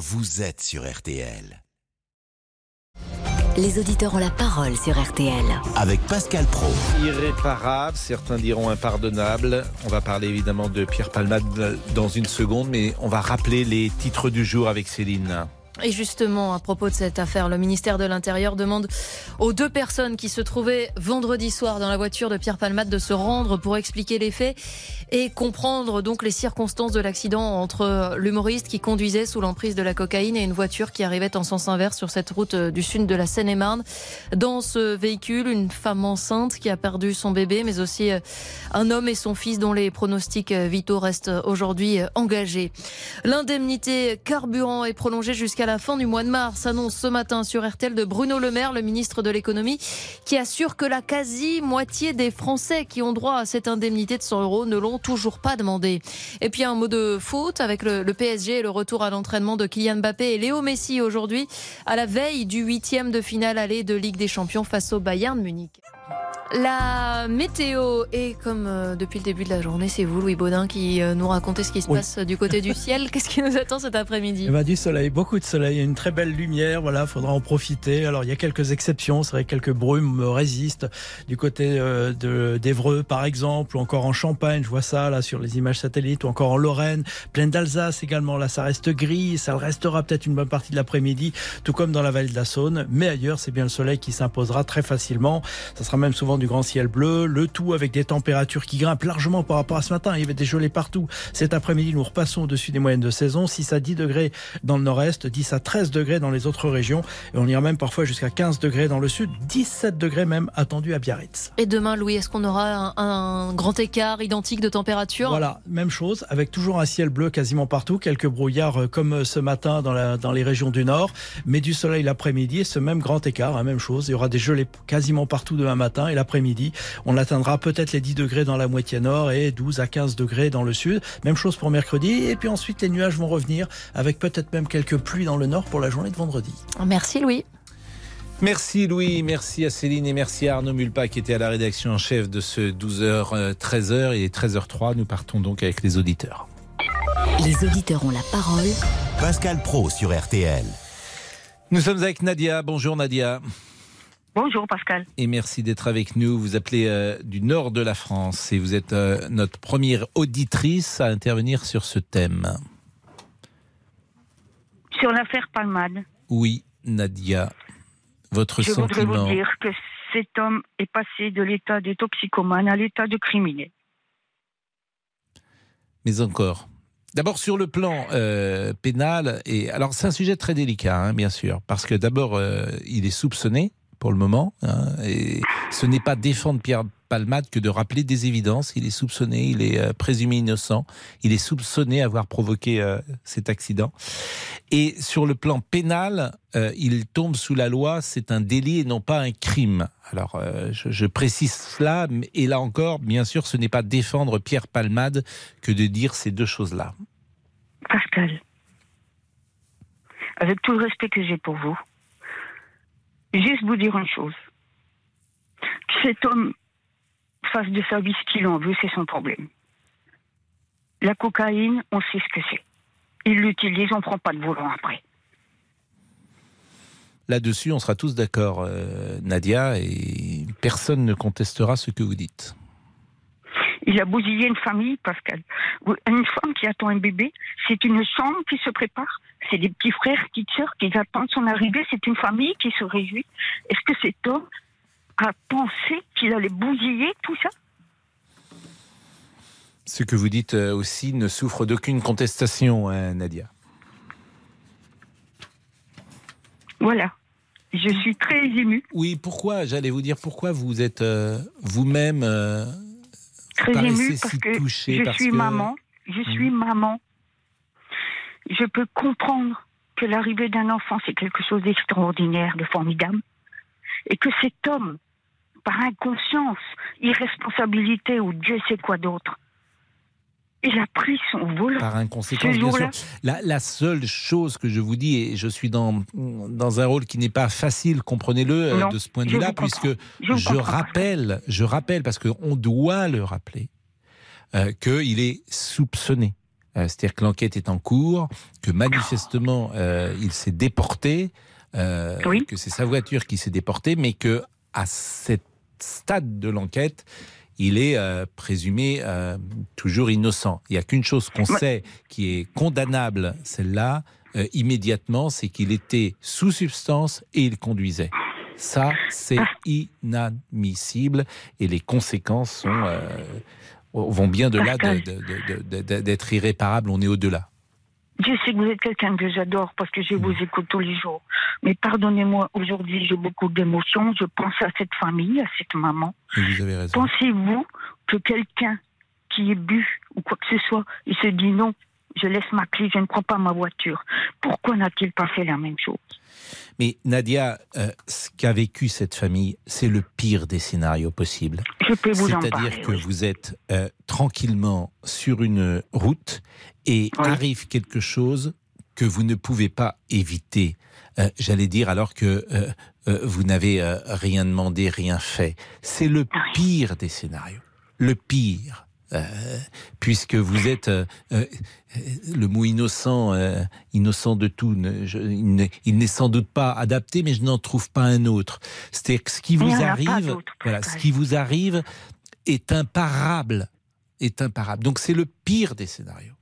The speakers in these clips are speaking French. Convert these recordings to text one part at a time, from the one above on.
vous êtes sur RTL. Les auditeurs ont la parole sur RTL. Avec Pascal Pro. Irréparable, certains diront impardonnable. On va parler évidemment de Pierre Palmade dans une seconde, mais on va rappeler les titres du jour avec Céline. Et justement, à propos de cette affaire, le ministère de l'Intérieur demande aux deux personnes qui se trouvaient vendredi soir dans la voiture de Pierre Palmade de se rendre pour expliquer les faits et comprendre donc les circonstances de l'accident entre l'humoriste qui conduisait sous l'emprise de la cocaïne et une voiture qui arrivait en sens inverse sur cette route du sud de la Seine-et-Marne. Dans ce véhicule, une femme enceinte qui a perdu son bébé, mais aussi un homme et son fils dont les pronostics vitaux restent aujourd'hui engagés. L'indemnité carburant est prolongée jusqu'à la fin du mois de mars, annonce ce matin sur RTL de Bruno Le Maire, le ministre de l'économie, qui assure que la quasi-moitié des Français qui ont droit à cette indemnité de 100 euros ne l'ont toujours pas demandé. Et puis un mot de faute avec le, PSG et le retour à l'entraînement de Kylian Mbappé et Léo Messi aujourd'hui à la veille du huitième de finale aller de Ligue des Champions face au Bayern Munich. La météo est comme euh, depuis le début de la journée, c'est vous Louis Baudin qui euh, nous racontez ce qui se Oui. passe du côté du ciel. Qu'est-ce qui nous attend cet après-midi? Eh ben, du soleil, beaucoup de soleil, une très belle lumière, voilà, faudra en profiter. Alors il y a quelques exceptions, c'est vrai que quelques brumes résistent du côté euh, de d'Evreux par exemple, ou encore en Champagne, je vois ça là sur les images satellites, ou encore en Lorraine, pleine d'Alsace également, là ça reste gris, ça le restera peut-être une bonne partie de l'après-midi, tout comme dans la vallée de la Saône, mais ailleurs c'est bien le soleil qui s'imposera très facilement, ça sera même souvent du grand ciel bleu, le tout avec des températures qui grimpent largement par rapport à ce matin, il y avait des gelées partout. Cet après-midi, nous repassons au-dessus des moyennes de saison, 6 à 10 degrés dans le nord-est, 10 à 13 degrés dans les autres régions, et on ira même parfois jusqu'à 15 degrés dans le sud, 17 degrés même attendus à Biarritz. Et demain, Louis, est-ce qu'on aura un, un grand écart identique de température? Voilà, même chose, avec toujours un ciel bleu quasiment partout, quelques brouillards euh, comme euh, ce matin dans, la- dans les régions du nord, mais du soleil l'après-midi et ce même grand écart, hein, même chose. Il y aura des gelées quasiment partout demain matin et l'après-midi, on atteindra peut-être les 10 degrés dans la moitié nord et 12 à 15 degrés dans le sud. Même chose pour mercredi et puis ensuite les nuages vont revenir avec peut-être même quelques pluies dans le nord pour la journée de vendredi. Merci Louis. Merci Louis, merci à Céline et merci à Arnaud Mulpa qui était à la rédaction en chef de ce 12h, 13h et 13h03. Nous partons donc avec les auditeurs. Les auditeurs ont la parole Pascal Pro sur RTL. Nous sommes avec Nadia. Bonjour Nadia. Bonjour Pascal. Et merci d'être avec nous. Vous appelez euh, du nord de la France et vous êtes euh, notre première auditrice à intervenir sur ce thème. Sur l'affaire Palmade, Oui, Nadia. Votre je voudrais sentiment. vous dire que cet homme est passé de l'état de toxicomane à l'état de criminel. mais encore. D'abord sur le plan euh, pénal, et alors c'est un sujet très délicat, hein, bien sûr, parce que d'abord il est soupçonné pour le moment, hein, et ce n'est pas défendre Pierre Palmade que de rappeler des évidences. Il est soupçonné, il est euh, présumé innocent, il est soupçonné d'avoir provoqué euh, cet accident. Et sur le plan pénal, euh, il tombe sous la loi, c'est un délit et non pas un crime. Alors, je, je précise cela, et là encore, bien sûr, ce n'est pas défendre Pierre Palmade que de dire ces deux choses-là. Pascal, avec tout le respect que j'ai pour vous, juste vous dire une chose. Cet homme fasse de sa vie ce qu'il en veut, c'est son problème. La cocaïne, on sait ce que c'est. Il l'utilise, on ne prend pas de volant après. Là-dessus, on sera tous d'accord, euh, Nadia, et personne ne contestera ce que vous dites. Il a bousillé une famille, Pascal. Une femme qui attend un bébé, c'est une chambre qui se prépare. C'est des petits frères, petites sœurs qui attendent son arrivée. C'est une famille qui se réjouit. Est-ce que cet homme a pensé qu'il allait bousiller tout ça? Ce que vous dites euh, aussi ne souffre d'aucune contestation, hein, Nadia. Voilà. Je suis très émue, Oui, pourquoi J'allais vous dire pourquoi vous êtes euh, vous-même euh, très émue parce si que je parce suis que- maman. Je suis maman. Je peux comprendre que l'arrivée d'un enfant, c'est quelque chose d'extraordinaire, de formidable. Et que cet homme, par inconscience, irresponsabilité ou Dieu sait quoi d'autre, il a pris son volant. par inconséquence, Ce bien sûr. La, la seule chose que je vous dis, et je suis dans, dans un rôle qui n'est pas facile, comprenez-le, euh, de ce point de vue-là, puisque Je rappelle, je rappelle, parce qu'on doit le rappeler, euh, qu'il est soupçonné. Euh, C'est-à-dire que l'enquête est en cours, que manifestement euh, il s'est déporté, Oui. que c'est sa voiture qui s'est déportée, mais que à cet stade de l'enquête, il est euh, présumé euh, toujours innocent. Il n'y a qu'une chose qu'on sait qui est condamnable, celle-là, euh, immédiatement, c'est qu'il était sous substance et il conduisait. Ça, c'est inadmissible et les conséquences sont, vont bien de- de- d'être irréparable. On est au-delà. Je sais que vous êtes quelqu'un que j'adore parce que je vous écoute tous les jours. Mais pardonnez-moi, aujourd'hui, j'ai beaucoup d'émotions. Je pense à cette famille, à cette maman. Et vous avez raison. Pensez-vous que quelqu'un qui est bu ou quoi que ce soit, il se dit non, je laisse ma clé, je ne prends pas ma voiture. Pourquoi n'a-t-il pas fait la même chose? Mais Nadia, euh, ce qu'a vécu cette famille, c'est le pire des scénarios possibles. Je peux vous en C'est-à-dire que oui. vous êtes euh, tranquillement sur une route et Oui. arrive quelque chose que vous ne pouvez pas éviter. Euh, J'allais dire alors que vous n'avez rien demandé, rien fait. C'est le pire des scénarios. Le pire. Euh, puisque vous êtes euh, euh, le mot innocent, innocent de tout, ne- je- il n'est- sans doute pas adapté, mais je n'en trouve pas un autre. C'est-à-dire que ce qui vous arrive, voilà, ce qui vous arrive est imparable, est imparable. Donc c'est le pire des scénarios.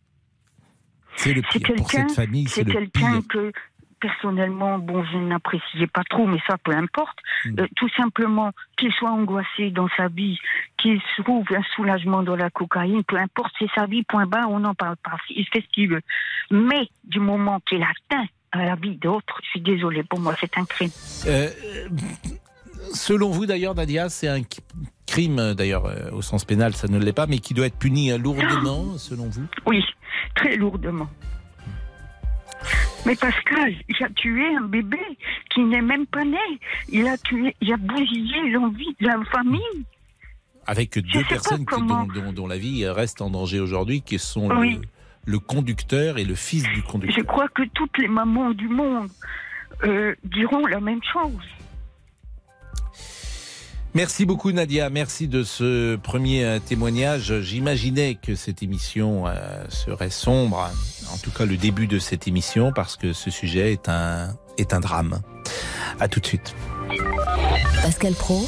C'est le pire pour cette famille, c'est quelqu'un pire. que personnellement, bon, je n'appréciais pas trop, mais ça, peu importe. Mm. Euh, tout simplement, qu'il soit angoissé dans sa vie, qu'il trouve un soulagement dans la cocaïne, peu importe, c'est sa vie, point bas, on n'en parle pas. Il fait ce qu'il veut. Mais du moment qu'il atteint à la vie d'autres, je suis désolée, pour moi, c'est un crime. Euh, selon vous d'ailleurs, Nadia, c'est un crime d'ailleurs euh, au sens pénal, ça ne l'est pas, mais qui doit être puni lourdement, selon vous? Oui, très lourdement. Mais Pascal, il a tué un bébé qui n'est même pas né. Il a tué, il a bousillé l'envie de la famille. Avec deux personnes dont, dont- dont la vie reste en danger aujourd'hui, qui sont Oui. le, le conducteur et le fils du Je conducteur. crois que toutes les mamans du monde euh, diront la même chose. Merci beaucoup Nadia, merci de ce premier euh, témoignage. J'imaginais que cette émission euh, serait sombre, en tout cas le début de cette émission, parce que ce sujet est un, est un drame. À tout de suite. Pascal Pro,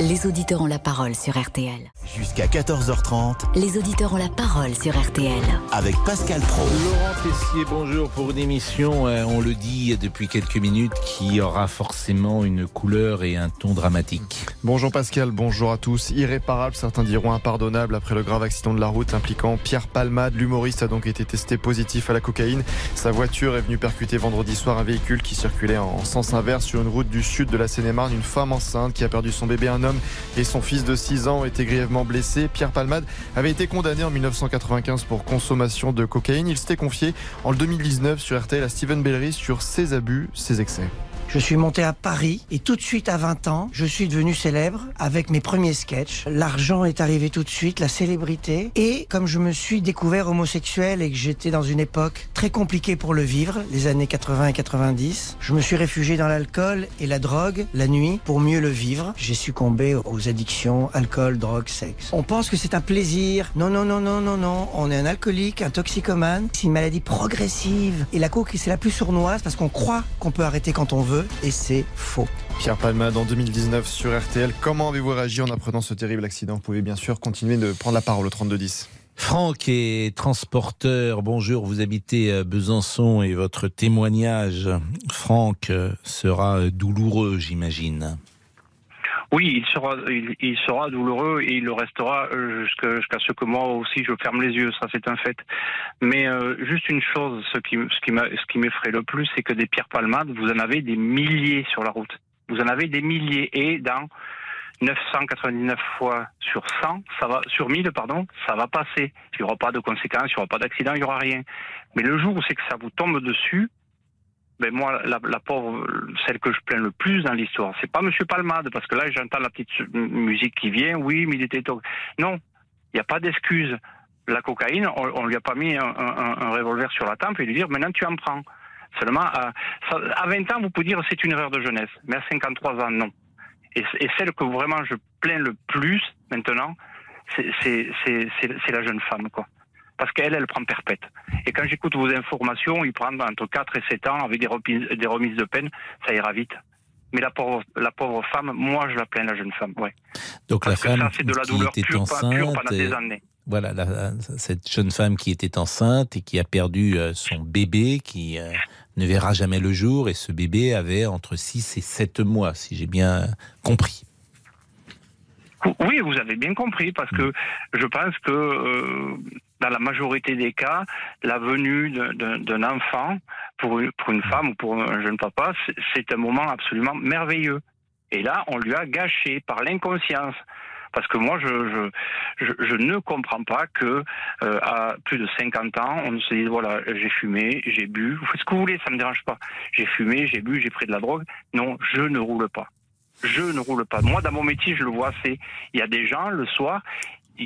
les auditeurs ont la parole sur RTL. Jusqu'à 14h30 Les auditeurs ont la parole sur RTL. avec Pascal Pro. Laurent Tessier, bonjour pour une émission, euh, on le dit depuis quelques minutes, qui aura forcément une couleur et un ton dramatique. Bonjour Pascal, bonjour à tous. Irréparable, certains diront impardonnable après le grave accident de la route impliquant Pierre Palmade. L'humoriste a donc été testé positif à la cocaïne. Sa voiture est venue percuter vendredi soir un véhicule qui circulait en sens inverse sur une route du sud de la Seine-et-Marne. Une femme enceinte qui a perdu son bébé, un homme et son fils de 6 ans été grièvement blessés. Pierre Palmade avait été condamné en 1995 pour consommation de cocaïne. Il s'était confié en 2019 sur RTL à Steven Bellery sur ses abus, ses excès. Je suis monté à Paris et tout de suite à 20 ans, je suis devenu célèbre avec mes premiers sketchs. L'argent est arrivé tout de suite, la célébrité. Et comme je me suis découvert homosexuel et que j'étais dans une époque très compliquée pour le vivre, les années 80 et 90, je me suis réfugié dans l'alcool et la drogue la nuit pour mieux le vivre. J'ai succombé aux addictions, alcool, drogue, sexe. On pense que c'est un plaisir. Non, non, non, non, non, non. On est un alcoolique, un toxicomane. C'est une maladie progressive. Et la coke, c'est la plus sournoise parce qu'on croit qu'on peut arrêter quand on veut et c'est faux. Pierre Palmade en 2019 sur RTL. Comment avez-vous réagi en apprenant ce terrible accident? Vous pouvez bien sûr continuer de prendre la parole au 3210. Franck est transporteur. Bonjour, vous habitez à Besançon et votre témoignage, Franck, euh, sera euh, douloureux, j'imagine. Oui, il sera, il, il sera douloureux et il le restera euh, jusqu'à ce que moi aussi je ferme les yeux, ça c'est un fait. Mais euh, juste une chose, ce qui, ce qui m'effraie le plus, c'est que des pierres palmades, vous en avez des milliers sur la route. Vous en avez des milliers et dans 999 fois sur 100, ça va, sur 1000, pardon, ça va passer. Il n'y aura pas de conséquences, il n'y aura pas d'accident, il n'y aura rien. Mais le jour où c'est que ça vous tombe dessus, ben moi, la, pauvre, celle que je plains le plus dans l'histoire, c'est pas Monsieur Palmade, parce que là, j'entends la petite mu- musique qui vient. Oui, mais il était non, il n'y a pas d'excuse. La cocaïne, on, on lui a pas mis un, revolver sur la tempe et lui dire maintenant tu en prends. Seulement, à, ça- à 20 ans, vous pouvez dire c'est une erreur de jeunesse, mais à 53 ans, non. Et, et celle que vraiment je plains le plus maintenant, c'est la jeune femme, quoi. Parce qu'elle, elle prend perpète. Et quand j'écoute vos informations, il prend entre 4 et 7 ans avec des remises, des remises de peine, ça ira vite. Mais la pauvre, la pauvre femme, moi, je la plains, la jeune femme, ouais. Donc Parce la femme ça, c'est de la qui douleur était pure, enceinte, pure pendant des et- années. voilà, la- cette jeune femme qui était enceinte et qui a perdu euh, son bébé, qui euh, ne verra jamais le jour, et ce bébé avait entre 6 et 7 mois, si j'ai bien compris. Oui, vous avez bien compris, parce que je pense que euh, dans la majorité des cas, la venue d'un- enfant pour une, femme ou pour un jeune papa, c'est- un moment absolument merveilleux. Et là, on lui a gâché par l'inconscience. Parce que moi, je, ne comprends pas que euh, à plus de 50 ans, on se dise voilà, j'ai fumé, j'ai bu, vous faites ce que vous voulez, ça me dérange pas. J'ai fumé, j'ai bu, j'ai pris de la drogue. Non, je ne roule pas. Je ne roule pas. Moi, dans mon métier, je le vois, c'est il y a des gens le soir,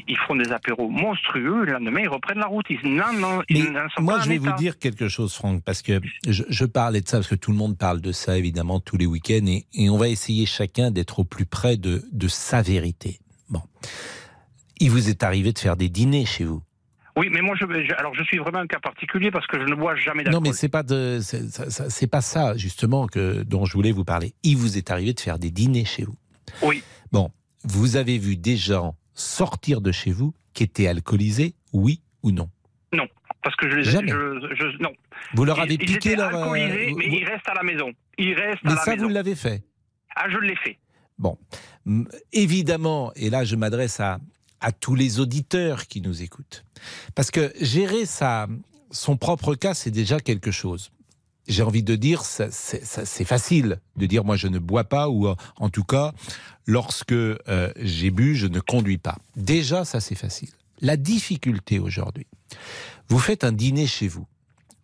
ils, font des apéros monstrueux, le lendemain ils reprennent la route. Ils non, non, ils Moi, je vais vous dire quelque chose, Franck, parce que je, je parlais de ça, parce que tout le monde parle de ça, évidemment, tous les week-ends, et, et on va essayer chacun d'être au plus près de, de sa vérité. Bon. Il vous est arrivé de faire des dîners chez vous? Oui, mais moi, je, je- alors je suis vraiment un cas particulier parce que je ne bois jamais Non, d'alcool. mais c'est pas de, c'est pas ça justement que dont je voulais vous parler. Il vous est arrivé de faire des dîners chez vous? Oui. Bon, vous avez vu des gens sortir de chez vous qui étaient alcoolisés, oui ou non? Non, parce que je les ai, Jamais. je, je- non. Vous leur Ils- avez ils piqué étaient leur. euh, alcoolisés, mais vous- ils restent à la maison. Ils restent mais à la ça, maison. vous l'avez fait? Ah, je l'ai fait. Bon, évidemment, et là je m'adresse à, à tous les auditeurs qui nous écoutent, parce que gérer sa, son propre cas, c'est déjà quelque chose. J'ai envie de dire, c'est facile de dire moi je ne bois pas, ou euh, en tout cas, lorsque euh, j'ai bu, je ne conduis pas. Déjà, ça c'est facile. La difficulté aujourd'hui, vous faites un dîner chez vous.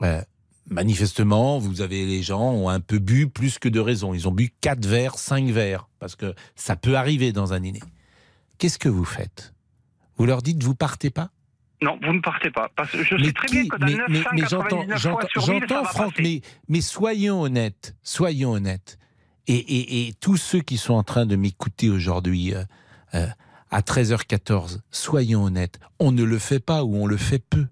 Euh, manifestement, vous avez les gens ont un peu bu plus que de raison. Ils ont bu quatre verres, cinq verres, parce que ça peut arriver dans un dîner. Qu'est-ce que vous faites? Vous leur dites vous partez pas? Non, vous ne partez pas. Parce que je sais Mais très qui- bien que dans mais- mais- mais 999 j'entends- fois sur 1000, ça J'entends, va Franck, passer. mais, mais soyons honnêtes, soyons honnêtes. Et, et- et tous ceux qui sont en train de m'écouter aujourd'hui euh, euh, à 13h14, soyons honnêtes, on ne le fait pas ou on le fait peu.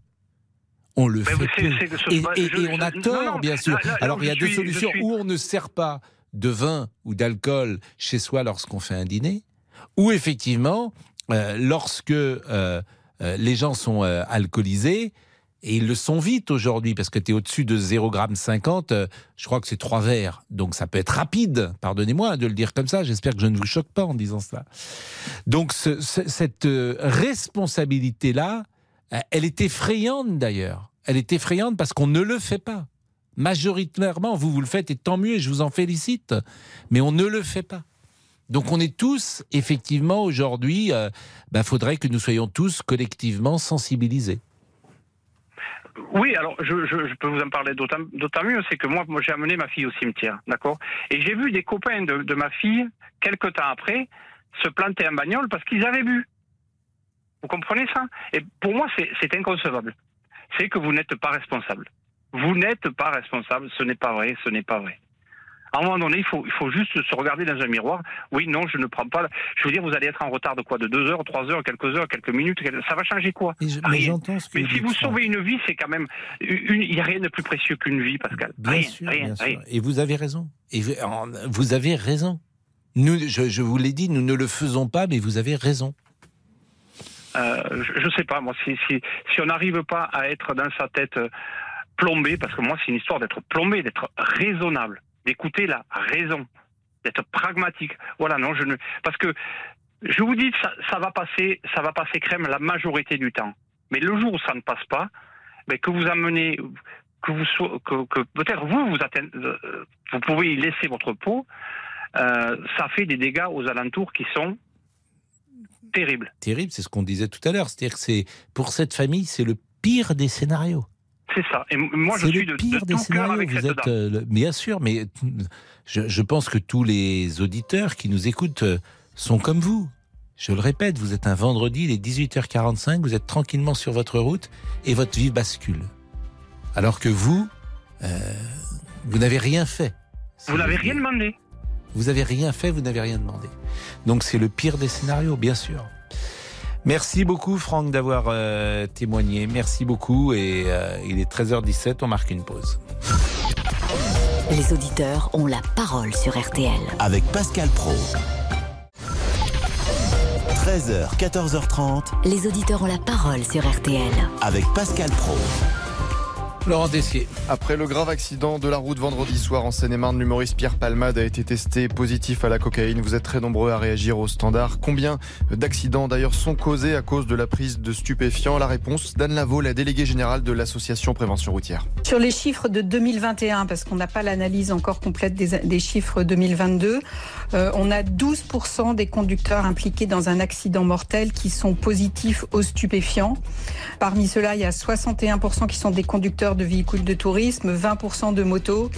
On le Mais fait peu. ce- Et, et- je- et on a je- tort, non, non, bien sûr. là- là- là Alors il y a deux solutions. suis- Ou on ne sert pas de vin ou d'alcool chez soi lorsqu'on fait un dîner, ou effectivement, euh, lorsque euh, les gens sont euh, alcoolisés, et ils le sont vite aujourd'hui, parce que tu es au-dessus de 0,50 euh, je crois que c'est trois verres. Donc ça peut être rapide, pardonnez-moi de le dire comme ça, j'espère que je ne vous choque pas en disant cela. Donc ce- ce- cette responsabilité-là, elle est effrayante d'ailleurs. Elle est effrayante parce qu'on ne le fait pas. Majoritairement, vous, vous le faites et tant mieux, et je vous en félicite. Mais on ne le fait pas. Donc on est tous, effectivement, aujourd'hui, il faudrait que nous soyons tous collectivement sensibilisés. Oui, alors je, peux vous en parler d'autant mieux, c'est que moi, moi j'ai amené ma fille au cimetière, d'accord? Et j'ai vu des copains de, de ma fille, quelques temps après, se planter en bagnole parce qu'ils avaient bu. Vous comprenez ça? Et pour moi, c'est inconcevable. C'est que vous n'êtes pas responsable. Vous n'êtes pas responsable, ce n'est pas vrai, ce n'est pas vrai. À un moment donné, il faut, il faut juste se regarder dans un miroir. Oui, non, je ne prends pas. la- Je veux dire, vous allez être en retard de quoi? De deux heures, trois heures, quelques heures, quelques minutes? Ça va changer quoi? Mais je- mais Rien. si vous sauvez une vie, c'est quand même. Il n'y a rien de plus précieux qu'une vie, Pascal. Bien rien, sûr, rien, bien sûr. rien. Et vous avez raison. Et vous, avez raison. Nous, je, je vous l'ai dit, nous ne le faisons pas, mais vous avez raison. Euh, je, je sais pas, moi, si, si, si on n'arrive pas à être dans sa tête euh, plombé, parce que moi, c'est une histoire d'être plombé, d'être raisonnable, d'écouter la raison, d'être pragmatique. Voilà, non, je ne. Parce que je vous dis, ça, va passer, ça va passer crème la majorité du temps. Mais le jour où ça ne passe pas, ben, que vous amenez, que vous que, peut-être vous, vous, euh, vous pouvez y laisser votre peau, euh, ça fait des dégâts aux alentours qui sont terribles. Terrible, c'est ce qu'on disait tout à l'heure. C'est-à-dire que c'est pour cette famille, c'est le pire des scénarios. C'est ça. Et moi, je suis le pire de des tout scénarios. avec Vous êtes, euh, bien sûr, mais je, je pense que tous les auditeurs qui nous écoutent euh, sont comme vous. Je le répète, vous êtes un vendredi, il est 18h45, vous êtes tranquillement sur votre route et votre vie bascule. Alors que vous, euh, vous n'avez rien fait. Vous n'avez rien demandé. Vous avez rien fait, vous n'avez rien demandé. Donc c'est le pire des scénarios, bien sûr. Merci beaucoup Franck d'avoir euh, témoigné. Merci beaucoup et euh, il est 13h17, on marque une pause. Les auditeurs ont la parole sur RTL. Avec Pascal Pro. 13h, 14h30. Les auditeurs ont la parole sur RTL. Avec Pascal Pro. Laurent Dessier. Après le grave accident de la route vendredi soir en Seine-et-Marne, l'humoriste Pierre Palmade a été testé positif à la cocaïne. Vous êtes très nombreux à réagir au standard. Combien d'accidents d'ailleurs sont causés à cause de la prise de stupéfiants? La réponse d'Anne Lavaux, la déléguée générale de l'association Prévention routière. Sur les chiffres de 2021, parce qu'on n'a pas l'analyse encore complète des, des chiffres 2022, euh, on a 12% des conducteurs impliqués dans un accident mortel qui sont positifs aux stupéfiants. Parmi ceux-là, il y a 61% qui sont des conducteurs de véhicules de tourisme, 20% de motos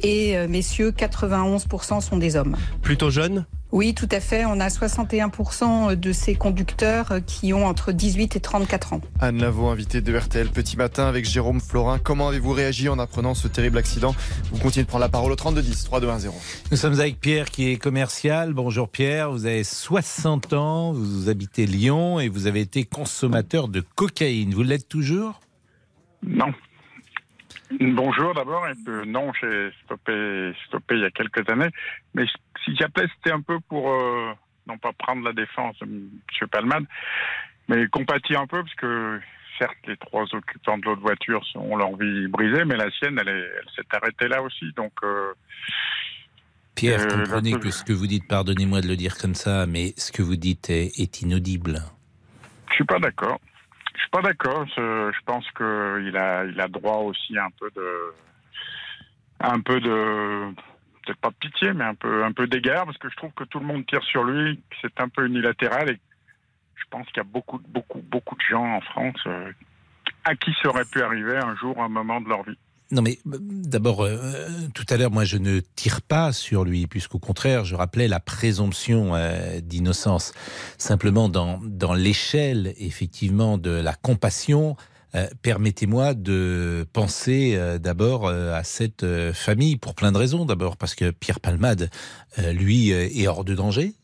et euh, messieurs, 91% sont des hommes. Plutôt jeune Oui, tout à fait. On a 61% de ces conducteurs qui ont entre 18 et 34 ans. Anne Lavaux, invitée de RTL Petit Matin avec Jérôme Florin. Comment avez-vous réagi en apprenant ce terrible accident? Vous continuez de prendre la parole au 3210, 3210. Nous sommes avec Pierre qui est commercial. Bonjour Pierre, vous avez 60 ans, vous habitez Lyon et vous avez été consommateur de cocaïne. Vous l'êtes toujours? Non. Bonjour d'abord, et non, j'ai stoppé, stoppé il y a quelques années, mais si j'appelais, c'était un peu pour, euh, non pas prendre la défense de M. Palmade, mais compatir un peu, parce que certes, les trois occupants de l'autre voiture ont leur vie brisée, mais la sienne, elle, est- elle s'est arrêtée là aussi, donc... euh, Pierre, Euh, comprenez que ce que vous dites, pardonnez-moi de le dire comme ça, mais ce que vous dites est, est inaudible. Je suis pas d'accord. Je suis pas d'accord. Je, pense que il a, il a droit aussi un peu de, un peu de, peut-être pas de pitié, mais un peu, un peu d'égard, parce que je trouve que tout le monde tire sur lui, c'est un peu unilatéral, et je pense qu'il y a beaucoup, beaucoup, beaucoup de gens en France euh, à qui ça aurait pu arriver un jour, un moment de leur vie. Non mais euh, d'abord, euh, tout à l'heure, moi je ne tire pas sur lui, puisqu'au contraire, je rappelais la présomption euh, d'innocence. Simplement, dans, dans l'échelle, effectivement, de la compassion, permettez-moi de penser d'abord à cette famille, pour plein de raisons. D'abord parce que Pierre Palmade, lui, est hors de danger.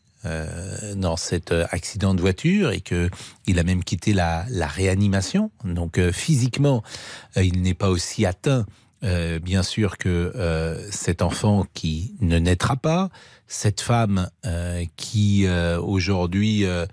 dans cet accident de voiture et que il a même quitté la, la réanimation. Donc physiquement, il n'est pas aussi atteint, euh, bien sûr, que euh, cet enfant qui ne naîtra pas, cette femme euh, qui euh, aujourd'hui euh,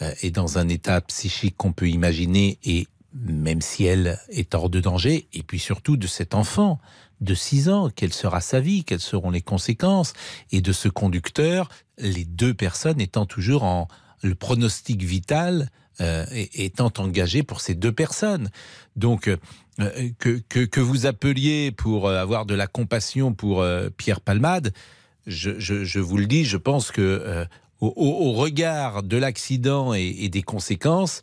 est dans un état psychique qu'on peut imaginer et même si elle est hors de danger, et puis surtout de cet enfant de 6 ans, quelle sera sa vie, quelles seront les conséquences, et de ce conducteur, les deux personnes étant toujours en le pronostic vital euh, étant engagé pour ces deux personnes. Donc que, que, que vous appeliez pour euh, avoir de la compassion pour euh, Pierre Palmade, je, je, je vous le dis, je pense que euh, au, regard de l'accident et, et des conséquences,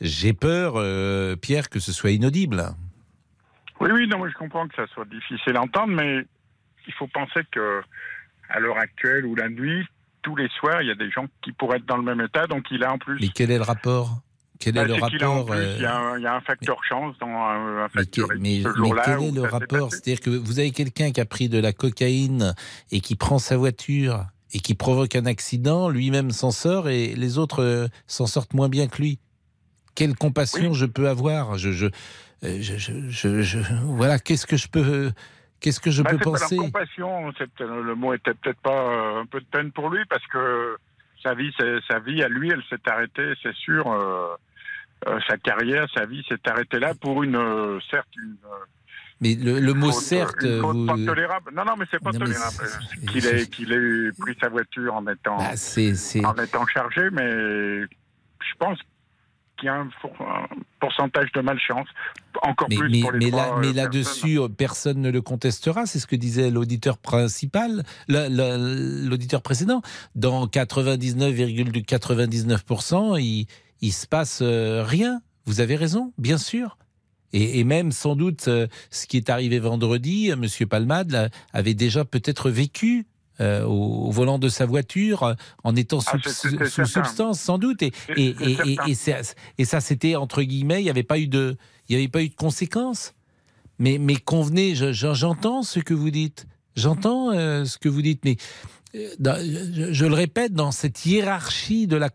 j'ai peur, euh, Pierre, que ce soit inaudible. Oui, oui, non, je comprends que ça soit difficile à entendre, mais il faut penser que à l'heure actuelle ou la nuit, tous les soirs, il y a des gens qui pourraient être dans le même état, donc il a en plus. Mais quel est le rapport? Quel est Bah, le en rapport euh, il, y a un, il y a un facteur chance dans un, un Mais, facteur mais- ce mais jour-là. quel est le rapport? C'est-à-dire que vous avez quelqu'un qui a pris de la cocaïne et qui prend sa voiture et qui provoque un accident, lui-même s'en sort et les autres euh, s'en sortent moins bien que lui. Quelle compassion je peux avoir? Je, je, euh, je, je- voilà, qu'est-ce que je peux, qu'est-ce que je Bah, peux pas penser? la compassion, le mot était peut-être pas euh, un peu de peine pour lui parce que sa vie, sa vie à lui, elle s'est arrêtée, c'est sûr. euh, euh, sa carrière, sa vie s'est arrêtée là pour une, euh, certes, une, euh, Mais le, le mot faute, certes, vous- pas tolérable. Non, non, mais c'est pas Non, tolérable. Qu'il ait, pris sa voiture en étant, Bah, en étant chargé, mais je pense qu'il y a un, pour- un pourcentage de malchance, encore Mais, plus mais, pour les mais trois, là, euh, mais personnes. là-dessus, euh, personne ne le contestera. C'est ce que disait l'auditeur principal, la- la- l'auditeur précédent. Dans 99,99%, il, il se passe euh, rien. Vous avez raison, bien sûr. Et, et même sans doute, euh, ce qui est arrivé vendredi, euh, Monsieur Palmade là, avait déjà peut-être vécu. euh, au, au volant de sa voiture, euh, en étant Ah, sous, substance, sans doute. Et, ça, c'était entre guillemets, il n'y avait pas eu de, il n'y avait pas eu de conséquences. Mais, mais convenez, je- je- j'entends ce que vous dites. J'entends ce que vous dites, mais dans- je, je le répète, dans cette hiérarchie de la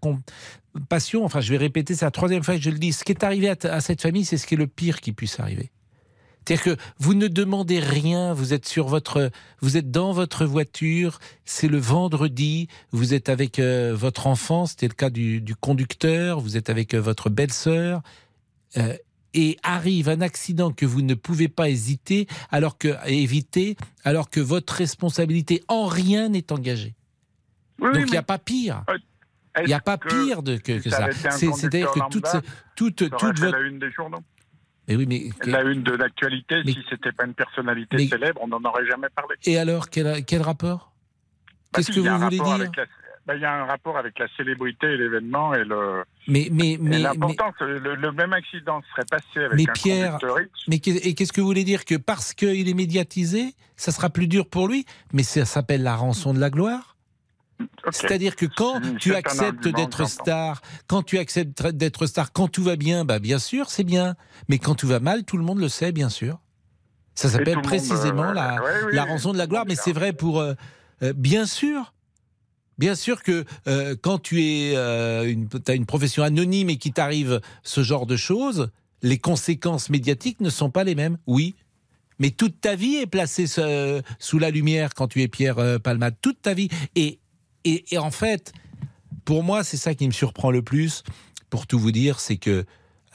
passion, enfin je vais répéter, c'est la troisième fois que je le dis, ce qui est arrivé à, à cette famille, c'est ce qui est le pire qui puisse arriver. C'est-à-dire que vous ne demandez rien, vous êtes sur votre, vous êtes dans votre voiture, c'est le vendredi, vous êtes avec euh, votre enfant, c'était le cas du, du conducteur, vous êtes avec euh, votre belle-sœur, euh, et arrive un accident que vous ne pouvez pas hésiter, alors que éviter, alors que votre responsabilité en rien n'est engagée. Oui, Donc il n'y a pas pire. Il n'y a pas pire de, que, ça. C'est-à-dire que toute, toute, votre. la une des journaux. Mais oui, mais La une de l'actualité, Mais- si c'était pas une personnalité Mais- célèbre, on n'en aurait jamais parlé. et alors quel, quel rapport? Bah Qu'est-ce si, que vous voulez dire? la- bah, Il y a un rapport avec la célébrité et l'événement et le. Mais mais mais c'est le, le même accident serait passé avec Mais un Pierre, mais qu'est-ce que vous voulez dire? Que parce qu'il est médiatisé, ça sera plus dur pour lui Mais ça s'appelle la rançon de la gloire? C'est-à-dire que quand tu acceptes d'être star, quand tu acceptes d'être star, quand tout va bien, bah bien sûr, c'est bien. Mais quand tout va mal, tout le monde le sait, bien sûr. Ça s'appelle monde, précisément euh, la, ouais, oui, la oui, rançon de la gloire, mais est c'est vrai pour euh, euh, bien sûr. Bien sûr que quand tu es une, as une profession anonyme et qu'il t'arrive ce genre de choses, les conséquences médiatiques ne sont pas les mêmes. Oui, mais toute ta vie est placée sous la lumière quand tu es Pierre Palmade. Toute ta vie. Et, et, et en fait, pour moi, c'est ça qui me surprend le plus. Pour tout vous dire, c'est que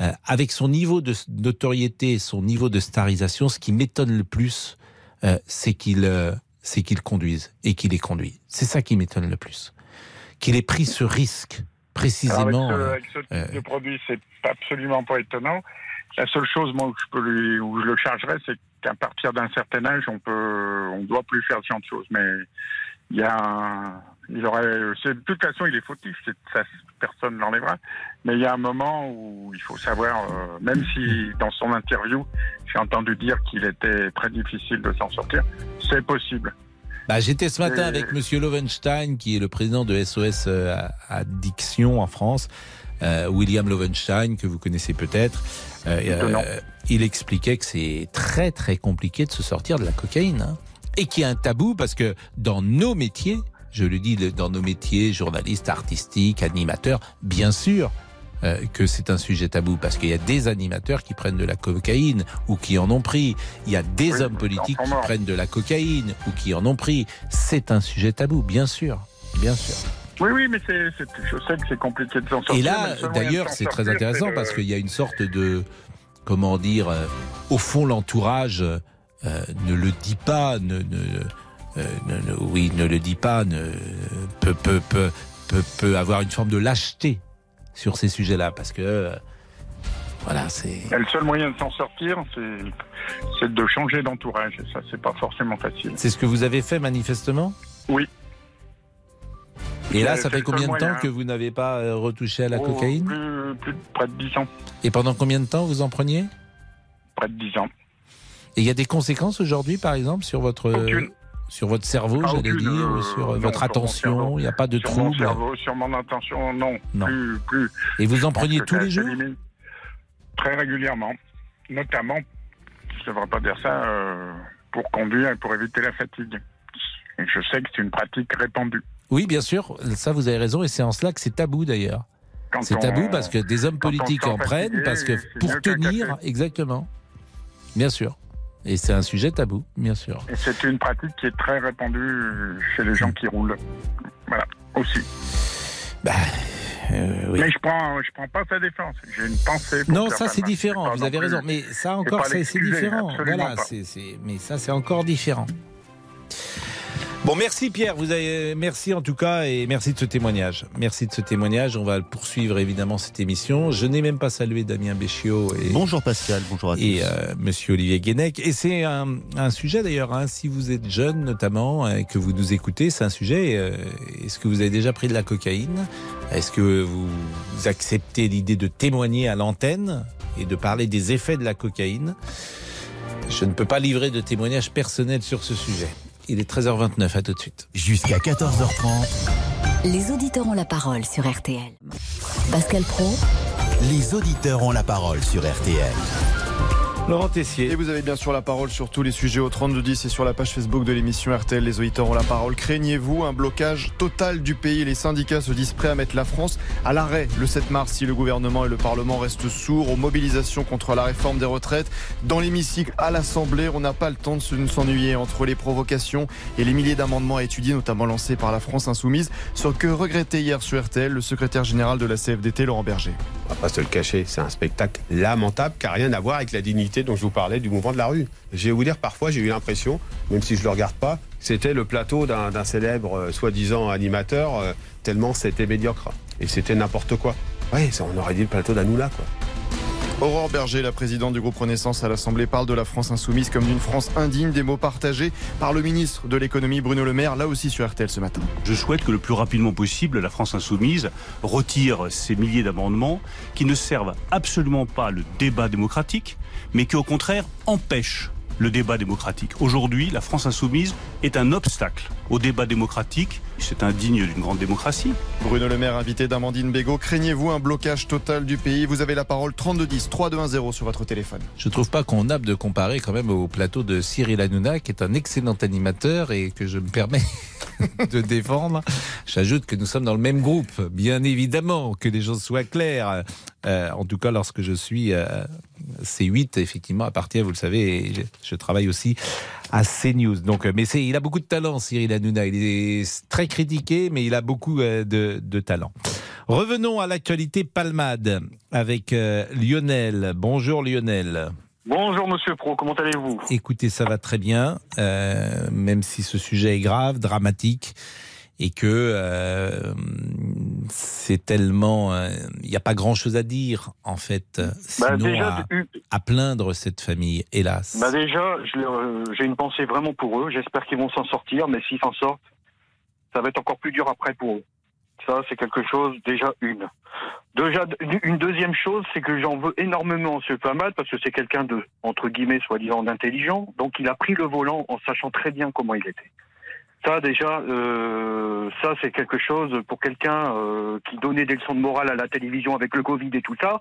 euh, avec son niveau de notoriété, son niveau de starisation, ce qui m'étonne le plus, euh, c'est qu'il euh, c'est qu'il conduise et qu'il est conduit. C'est ça qui m'étonne le plus. Qu'il ait pris ce risque Alors, précisément. avec ce, avec ce type de produit, c'est absolument pas étonnant. La seule chose, moi, où je peux lui, où je le chargerais, c'est qu'à partir d'un certain âge, on peut, on doit plus faire ce genre de choses. Mais il y a, un- il aurait, de toute façon, il est fautif. Ça, personne ne l'enlèvera. Mais il y a un moment où il faut savoir, euh, même si dans son interview, j'ai entendu dire qu'il était très difficile de s'en sortir, c'est possible. Bah, J'étais ce matin Et- avec Monsieur Lovenstein, qui est le président de SOS euh, Addiction en France. Euh, William Lovenstein, que vous connaissez peut-être. Euh, il expliquait que c'est très très compliqué de se sortir de la cocaïne. hein. Et qu'il y a un tabou parce que dans nos métiers, je le dis, dans nos métiers, journalistes, artistiques, animateurs, bien sûr, euh, que c'est un sujet tabou parce qu'il y a des animateurs qui prennent de la cocaïne ou qui en ont pris. Il y a des Oui, hommes politiques qui prennent de la cocaïne ou qui en ont pris. C'est un sujet tabou, bien sûr, bien sûr. Oui, oui, mais c'est, c'est- je sais que c'est compliqué de s'en sortir. Et là, d'ailleurs, c'est très intéressant parce qu'il y a une sorte de, comment dire, euh, au fond, l'entourage euh, ne le dit pas, ne, ne, ne- ne- oui, ne le dit pas, ne, peut, peut, peut, peut, peut avoir une forme de lâcheté sur ces sujets-là parce que, euh, voilà, c'est. Le seul moyen de s'en sortir, c'est, de changer d'entourage. Et ça, c'est pas forcément facile. C'est ce que vous avez fait manifestement? Oui. Et là, Euh, ça fait combien de temps que vous n'avez pas euh, retouché à la Oh, cocaïne? plus, plus près de 10 ans. Et pendant combien de temps vous en preniez? Près de 10 ans. Et il y a des conséquences aujourd'hui, par exemple, sur votre Aucune. Sur votre cerveau, Ah, j'allais dire, euh, ou sur non, votre attention. Il n'y a pas de sur mon cerveau, sur mon attention, non. Non. Plus, plus. Et vous en Je preniez tous les jours Très régulièrement. Notamment, je ne devrais pas dire ça, euh, pour conduire et pour éviter la fatigue. Et je sais que c'est une pratique répandue. Oui, bien sûr. Ça, vous avez raison, et c'est en cela que c'est tabou d'ailleurs. C'est tabou parce que des hommes politiques en prennent, parce que pour tenir, exactement. Bien sûr. Et c'est un sujet tabou, bien sûr. Et c'est une pratique qui est très répandue chez les gens qui roulent. Voilà, aussi. Bah, euh, oui. Mais je prends, je prends pas sa défense. J'ai une pensée. Pour Non, ça c'est différent. Vous avez raison. Mais ça encore, c'est différent. Voilà, mais ça c'est encore différent. Bon, merci Pierre. Vous avez merci en tout cas et merci de ce témoignage. Merci de ce témoignage. On va poursuivre évidemment cette émission. Je n'ai même pas salué Damien Béchiot et Bonjour Pascal, bonjour à tous. et euh, Monsieur Olivier Guénec. Et c'est un, un sujet d'ailleurs, hein, si vous êtes jeune notamment, et que vous nous écoutez, c'est un sujet. euh, Est-ce que vous avez déjà pris de la cocaïne? Est-ce que vous acceptez l'idée de témoigner à l'antenne et de parler des effets de la cocaïne? Je ne peux pas livrer de témoignage personnel sur ce sujet. Il est 13h29, à tout de suite. Jusqu'à 14h30, Les auditeurs ont la parole sur RTL. Pascal Pro, les auditeurs ont la parole sur RTL. Laurent Tessier. Et vous avez bien sûr la parole sur tous les sujets au 3210 et sur la page Facebook de l'émission RTL. Les auditeurs ont la parole. Craignez-vous un blocage total du pays? Les syndicats se disent prêts à mettre la France à l'arrêt le 7 mars si le gouvernement et le Parlement restent sourds aux mobilisations contre la réforme des retraites. Dans l'hémicycle à l'Assemblée, on n'a pas le temps de s'ennuyer entre les provocations et les milliers d'amendements à étudier, notamment lancés par la France Insoumise. Ce que regrettait hier sur RTL le secrétaire général de la CFDT, Laurent Berger. On va pas se le cacher, c'est un spectacle lamentable qui n'a rien à voir avec la dignité dont je vous parlais du mouvement de la rue. Je vais vous dire, parfois, j'ai eu l'impression, même si je ne le regarde pas, c'était le plateau d'un célèbre euh, soi-disant animateur, euh, tellement c'était médiocre. Et c'était n'importe quoi. Oui, on aurait dit le plateau d'Anoula, quoi. Aurore Berger, la présidente du groupe Renaissance à l'Assemblée, parle de la France insoumise comme d'une France indigne, des mots partagés par le ministre de l'économie Bruno Le Maire, là aussi sur RTL ce matin. Je souhaite que le plus rapidement possible, la France insoumise retire ces milliers d'amendements qui ne servent absolument pas le débat démocratique, mais qui au contraire empêchent le débat démocratique. Aujourd'hui, la France insoumise est un obstacle au débat démocratique. C'est indigne d'une grande démocratie. Bruno Le Maire, invité d'Amandine Bégaud. Craignez-vous un blocage total du pays? Vous avez la parole 3210 3210 sur votre téléphone. Je ne trouve pas qu'on a de comparer quand même au plateau de Cyril Hanouna, qui est un excellent animateur et que je me permets de défendre. J'ajoute que nous sommes dans le même groupe, bien évidemment, que les choses soient claires. Euh, en tout cas, lorsque je suis euh, C8, effectivement, appartient, vous le savez, je, travaille aussi à CNews. Donc, euh, mais c'est, il a beaucoup de talent, Cyril Hanouna. Il est très critiqué, mais il a beaucoup de, de talent. Revenons à l'actualité Palmade avec Lionel. Bonjour Lionel. Bonjour Monsieur Pro, comment allez-vous? Écoutez, ça va très bien, euh, même si ce sujet est grave, dramatique, et que euh, c'est tellement, il euh, n'y a pas grand-chose à dire en fait, bah, sinon à, plaindre cette famille, hélas. Bah déjà, j'ai une pensée vraiment pour eux. J'espère qu'ils vont s'en sortir, mais s'ils s'en sortent, ça va être encore plus dur après pour eux. Ça, c'est quelque chose, déjà une. Déjà, une deuxième chose, c'est que j'en veux énormément ce mal parce que c'est quelqu'un de, entre guillemets, soi-disant d'intelligent. Donc, il a pris le volant en sachant très bien comment il était. Ça, déjà, euh, ça, c'est quelque chose pour quelqu'un euh, qui donnait des leçons de morale à la télévision avec le Covid et tout ça.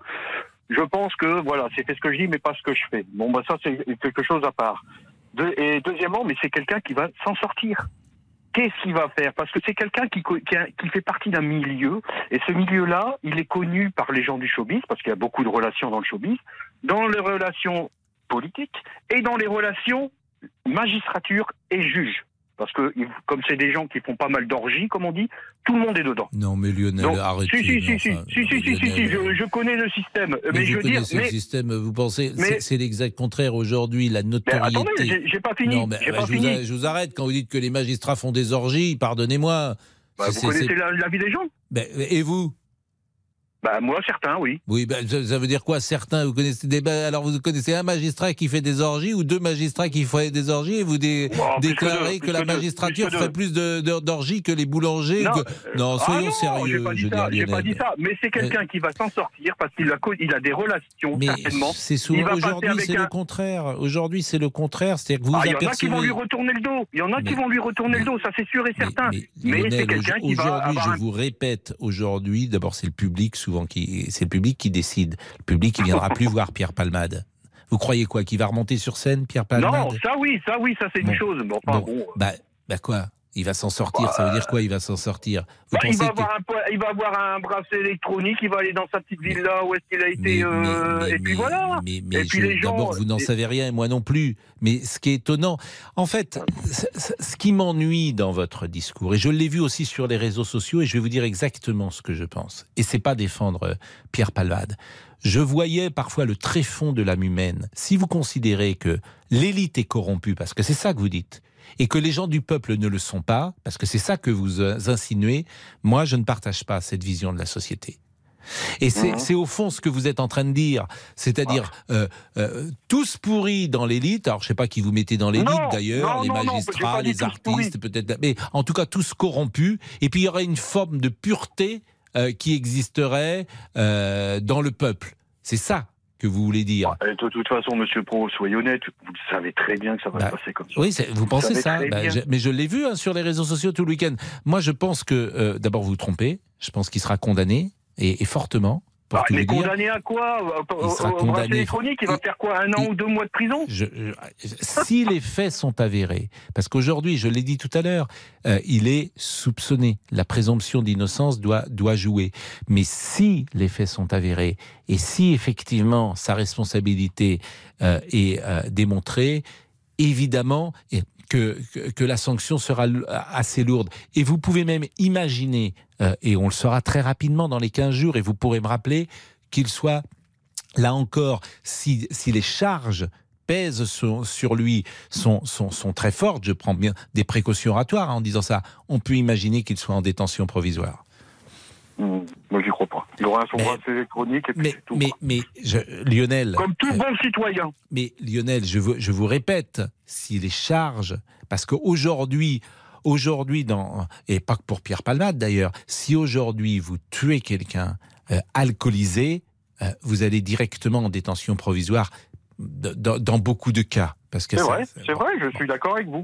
Je pense que, voilà, c'est ce que je dis, mais pas ce que je fais. Bon, bah, ça, c'est quelque chose à part. et deuxièmement, mais c'est quelqu'un qui va s'en sortir qu'est-ce qu'il va faire? Parce que c'est quelqu'un qui, fait partie d'un milieu, et ce milieu-là, il est connu par les gens du showbiz, parce qu'il y a beaucoup de relations dans le showbiz, dans les relations politiques et dans les relations magistrature et juge parce que comme c'est des gens qui font pas mal d'orgies, comme on dit, tout le monde est dedans. Non, mais Lionel, arrêtez. Si, si, si, si, si, si, si, si, je, connais le système. Mais, mais je veux dire, le système, vous pensez, c'est l'exact contraire aujourd'hui, la notoriété. Mais attendez, j'ai pas fini. Non, mais, pas je, fini. Vous je, vous arrête quand vous dites que les magistrats font des orgies, pardonnez-moi. Bah, vous connaissez la, la, vie des gens? Ben, Et vous? Bah, moi, certains, oui. Oui, bah, ça, veut dire quoi, certains? Vous connaissez des, alors, vous connaissez un magistrat qui fait des orgies ou deux magistrats qui font des orgies et vous déclarez que, la magistrature ferait plus d'orgies que les boulangers Non, ah soyons sérieux. J'ai pas dit ça, j'ai pas dit ça. Mais c'est quelqu'un qui va s'en sortir parce qu'il a, il a des relations, mais certainement. C'est souvent, aujourd'hui, c'est le contraire. Aujourd'hui, c'est le contraire. C'est-à-dire que vous ah, Il y en a qui vont lui retourner le dos. Il y en a qui vont lui retourner le dos, ça c'est sûr et certain. Mais, c'est quelqu'un qui va. Aujourd'hui, je vous répète, aujourd'hui, d'abord, c'est le public qui, c'est le public qui décide. Le public qui viendra plus voir Pierre Palmade. Vous croyez quoi Qu'il va remonter sur scène, Pierre Palmade? Non, ça oui, ça oui, ça c'est une chose. Bon, bon, Bah, bah quoi? Il va s'en sortir, ça veut dire quoi Il va s'en sortir? Bah, il, va avoir un, il, va avoir un, bracelet électronique, il va aller dans sa petite villa où est-ce qu'il a été, euh, et puis voilà. Mais, mais d'abord, vous n'en savez rien, et moi non plus. Mais ce qui est étonnant, en fait, ce qui m'ennuie dans votre discours, et je l'ai vu aussi sur les réseaux sociaux, et je vais vous dire exactement ce que je pense. Et c'est pas défendre euh, Pierre Palmade. Je voyais parfois le tréfonds de l'âme humaine. Si vous considérez que l'élite est corrompue, parce que c'est ça que vous dites, et que les gens du peuple ne le sont pas, parce que c'est ça que vous euh, insinuez, moi je ne partage pas cette vision de la société. Et c'est au fond ce que vous êtes en train de dire, c'est-à-dire ah. euh, euh, tous pourris dans l'élite. Alors je sais pas qui vous mettez dans l'élite d'ailleurs, les magistrats, les artistes, peut-être, mais en tout cas tous corrompus. Et puis il y aurait une forme de pureté qui existerait dans le peuple. C'est ça que vous voulez dire. Bah, de toute façon, Monsieur Pro, soyez honnête, vous savez très bien que ça va bah, se passer comme ça. Oui, vous, pensez ça bah, Mais je l'ai vu hein, sur les réseaux sociaux tout le week-end. Moi, je pense que, euh, d'abord, vous vous trompez. Je pense qu'il sera condamné, et, fortement. Ah, mais vous dire. condamné à quoi Au- Il sera condamné. électronique, il va faire quoi Un an ou deux mois de prison je- si les faits sont avérés, parce qu'aujourd'hui, je l'ai dit tout à l'heure, euh, il est soupçonné. La présomption d'innocence doit, doit jouer. Mais si les faits sont avérés, et si effectivement sa responsabilité euh, est euh, démontrée, évidemment et que, la sanction sera assez lourde. Et vous pouvez même imaginer, euh, et on le saura très rapidement dans les 15 jours, et vous pourrez me rappeler qu'il soit là encore, si, si les charges pèsent sur, sur lui sont, sont, sont très fortes, je prends bien des précautions oratoires hein, en disant ça, on peut imaginer qu'il soit en détention provisoire. Moi, j'y crois pas. Il aura son bracelet électronique et puis Mais, tout. mais, mais je- Lionel. Comme tout euh, bon citoyen. Mais Lionel, je vous, je vous répète, si les charges, parce qu'aujourd'hui, aujourd'hui, dans, et pas que pour Pierre Palmade d'ailleurs, si aujourd'hui vous tuez quelqu'un euh, alcoolisé, euh, vous allez directement en détention provisoire dans beaucoup de cas. Parce que C'est vrai, c'est vrai, je suis d'accord avec vous.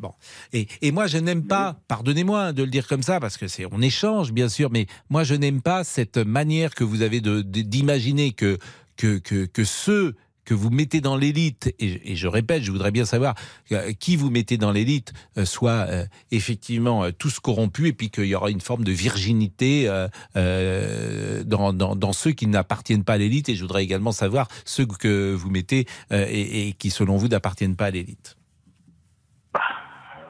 et, et moi, je n'aime pas, pardonnez-moi hein, de le dire comme ça, parce que c'est, on échange, bien sûr, mais moi, je n'aime pas cette manière que vous avez d'imaginer que, que, que, que ceux que vous mettez dans l'élite, et, je répète, je voudrais bien savoir euh, qui vous mettez dans l'élite, euh, soit euh, effectivement tous corrompus, et puis qu'il y aura une forme de virginité dans, ceux qui n'appartiennent pas à l'élite, et je voudrais également savoir ceux que vous mettez et, qui, selon vous, n'appartiennent pas à l'élite.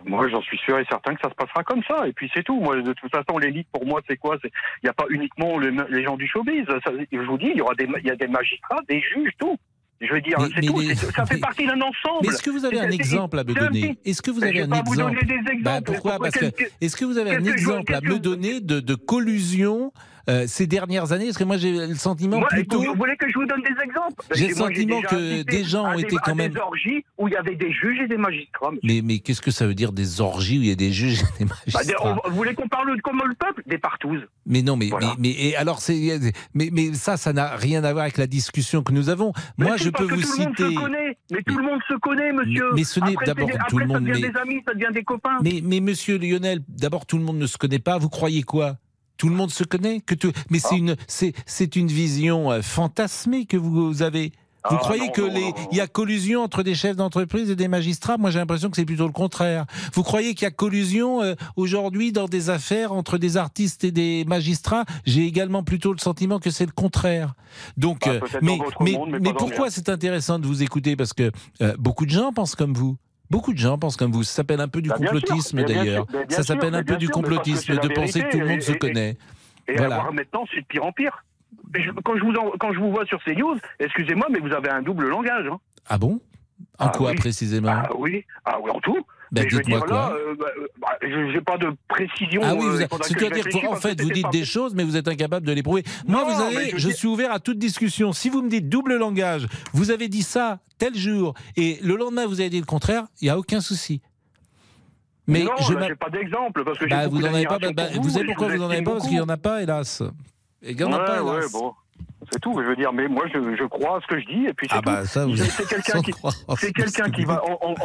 Moi, j'en suis sûr et certain que ça se passera comme ça. Et puis c'est tout. Moi, de toute façon, l'élite pour moi, c'est quoi? Il n'y a pas uniquement les, gens du showbiz. Je vous dis, il y aura il y a des magistrats, des juges, tout. Je veux dire, c'est tout. les- Ça fait partie d'un ensemble. Mais est-ce que vous avez un exemple à me donner Est-ce que vous avez un exemple. Bah, Pourquoi Parce que est-ce que vous avez un exemple à me donner de collusion euh, ces dernières années Parce que moi j'ai le sentiment Moi, plutôt. Vous voulez que je vous donne des exemples J'ai le sentiment que des gens ont des- été quand même- des orgies où il y avait des juges et des magistrats. monsieur. Mais, mais qu'est-ce que ça veut dire des orgies où il y a des juges et des Bah, des- magistrats on- vous voulez qu'on parle comme le peuple Des partouzes. Mais non, mais, Voilà. mais, mais et alors c'est mais, mais ça, ça n'a rien à voir avec la discussion que nous avons. Mais Moi, je peux vous tout le monde citer. se connaît. Mais tout le monde se connaît, monsieur. mais ce n'est d'abord tout le monde, Ça devient mais- des amis, ça devient des copains. Mais, mais monsieur Lionel, d'abord tout le monde ne se connaît pas. Vous croyez quoi? Tout le monde se connaît que tout... Mais Ah. c'est une, c'est, c'est une vision euh, fantasmée que vous avez. Vous Ah, croyez non, que non, les, non, il y a collusion entre des chefs d'entreprise et des magistrats? Moi, j'ai l'impression que c'est plutôt le contraire. Vous croyez qu'il y a collusion euh, aujourd'hui dans des affaires entre des artistes et des magistrats? J'ai également plutôt le sentiment que c'est le contraire. Donc, Bah, euh, mais, mais, monde, mais pourquoi c'est intéressant de vous écouter? Parce que euh, beaucoup de gens pensent comme vous. Beaucoup de gens pensent comme vous. Ça s'appelle un peu du Bah, complotisme d'ailleurs. Ça s'appelle un peu du complotisme de penser que tout le monde se et- connaît. Et Voilà. alors maintenant, c'est de pire en pire. Je- quand, je vous en- quand je vous vois sur ces news, excusez-moi, mais vous avez un double langage. hein. Ah bon? En Ah quoi oui. précisément? Ah oui, ah oui, en tout. Ben, Mais je veux dites-moi dire, quoi. là, euh, bah, euh, bah, je n'ai pas de précision. Ah oui, euh, c'est-à-dire qu'en fait, vous dites pas- des choses, mais vous êtes incapable de les prouver. Moi, Non, vous savez, je je dis- suis ouvert à toute discussion. Si vous me dites double langage, vous avez dit ça tel jour, et le lendemain, vous avez dit le contraire, il n'y a aucun souci. Mais non, je m'a- j'ai pas d'exemple parce que Bah, vous n'en avez pas. bah, vous savez pourquoi vous n'en avez pas Parce qu'il n'y en a pas, hélas. Il n'y en a pas, ouais, hélas. C'est tout, je veux dire, mais moi je, je crois à ce que je dis et puis c'est Ah bah, tout. ça, vous C'est- quelqu'un qui, c'est ce quelqu'un que qui va en, en,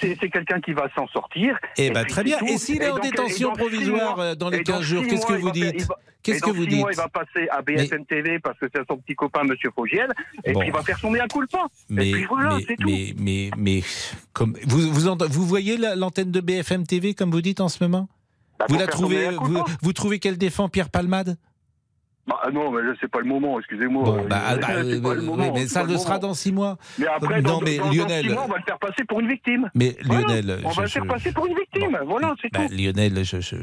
c'est quelqu'un qui va s'en sortir. Eh ben puis très c'est bien. tout. Et s'il est en détention et provisoire mois- dans les et dans 15 jours, qu'est-ce que vous dites Qu'est-ce et que vous mois, dites il va passer à BFM TV parce que c'est son petit copain, Monsieur Fogiel, et Bon. puis il va faire son mea culpa. Mais, et puis voilà, mais, c'est tout. mais, mais, mais, comme, vous, vous, vous voyez la- l'antenne de BFM TV, comme vous dites en ce moment? Bah, vous, la trouvez, vous trouvez qu'elle défend Pierre Palmade? Bah, non, mais là, c'est pas le moment, excusez-moi. Bon, bah, c'est bah, euh, moment, oui, mais ça le le sera dans six mois. Mais après, non, dans, mais dans- dans Lionel, six mois, on va le faire passer pour une victime. mais Voilà. Lionel, on va le faire passer pour une victime. Voilà, c'est tout. Lionel, je, je-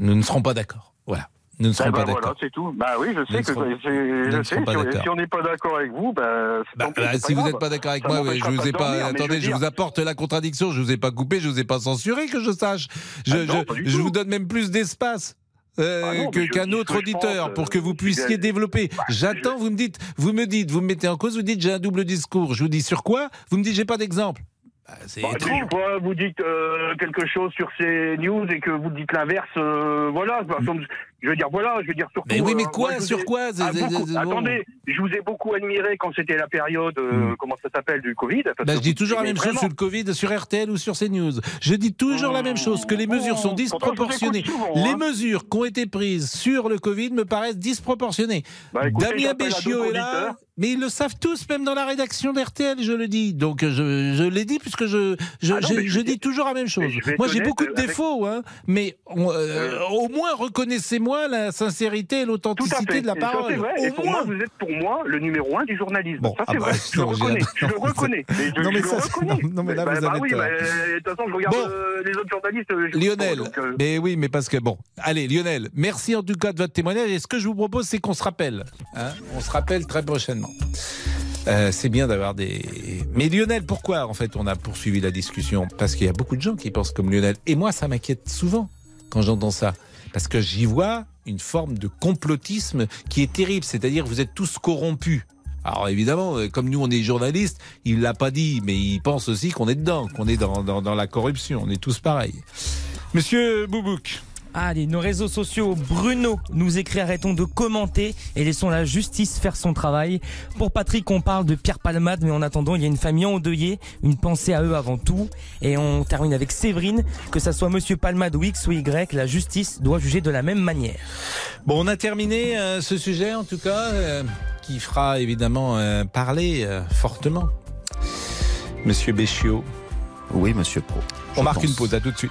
nous ne serons pas d'accord. Voilà, nous ne serons Ah bah pas voilà, d'accord. c'est tout. Bah oui, je sais ne que serons- je ne sais. serons Si on- d'accord. si on n'est pas d'accord avec vous, bah, Bah, bah, si vous n'êtes pas d'accord avec moi, je vous ai pas. dormir, attendez, je, vous dire- apporte la contradiction. Je vous ai pas coupé, je vous ai pas censuré, que je sache. Je, Ah non, je- vous donne même plus d'espace. Euh, Ah qu'un autre auditeur pense, pour que euh, vous je puissiez développer. Bah, J'attends, vous me dites, vous me dites, vous me mettez en cause, vous dites j'ai un double discours. Je vous dis sur quoi? Vous me dites j'ai pas d'exemple. Bah, c'est Bah, fois, vous dites euh, quelque chose sur ces news et que vous dites l'inverse. euh, voilà. Par exemple, Je veux dire, voilà, je veux dire surtout. Mais oui, mais euh, quoi moi, Sur ai- quoi Ah, beaucoup- bon. Attendez, je vous ai beaucoup admiré quand c'était la période, euh, comment ça s'appelle, du Covid. parce Bah, que je dis toujours la même chose sur le Covid, sur RTL ou sur CNews. Je dis toujours la même chose, que les mesures sont disproportionnées. Les hein. mesures qui ont été prises sur le Covid me paraissent disproportionnées. Bah, écoutez, Damien Béchiot est là. Mais ils le savent tous, même dans la rédaction d'RTL, je le dis. Donc je, je l'ai dit puisque je, je, Ah non, je- je dis toujours la même chose. Moi j'ai beaucoup de avec- défauts, hein, mais on- euh, au moins reconnaissez-moi la sincérité et l'authenticité de la ça, parole. vrai. Au Et pour moins. moi, vous êtes pour moi le numéro un du journalisme. ça, ah c'est bah, vrai. Je le non, reconnais. Je le reconnais. Mais je, non, mais je ça, le c'est- reconnais. non, mais là, Bah, vous bah avez oui, bah, de toute façon, je regarde Bon. euh, les autres journalistes. euh, Lionel, donc, euh, mais oui, mais parce que bon, allez Lionel, merci en tout cas de votre témoignage. Et ce que je vous propose, c'est qu'on se rappelle. hein. on se rappelle très prochainement. Euh, c'est bien d'avoir des. Mais Lionel, pourquoi en fait on a poursuivi la discussion? Parce qu'il y a beaucoup de gens qui pensent comme Lionel. Et moi, ça m'inquiète souvent quand j'entends ça. Parce que j'y vois une forme de complotisme qui est terrible. C'est-à-dire, vous êtes tous corrompus. Alors évidemment, euh, comme nous on est journalistes, il l'a pas dit, mais il pense aussi qu'on est dedans, qu'on est dans, dans, dans la corruption. On est tous pareils. Monsieur Boubouk. Allez, nos réseaux sociaux, Bruno nous écrit arrêtons de commenter et laissons la justice faire son travail. Pour Patrick, on parle de Pierre Palmade, mais en attendant, il y a une famille endeuillée, une pensée à eux avant tout. Et on termine avec Séverine, que ça soit Monsieur Palmade ou X ou Y, la justice doit juger de la même manière. Bon, on a terminé euh, ce sujet en tout cas, euh, qui fera évidemment euh, parler euh, fortement. Monsieur Béchiot. Oui, monsieur Pro. On marque pense. une pause, à tout de suite.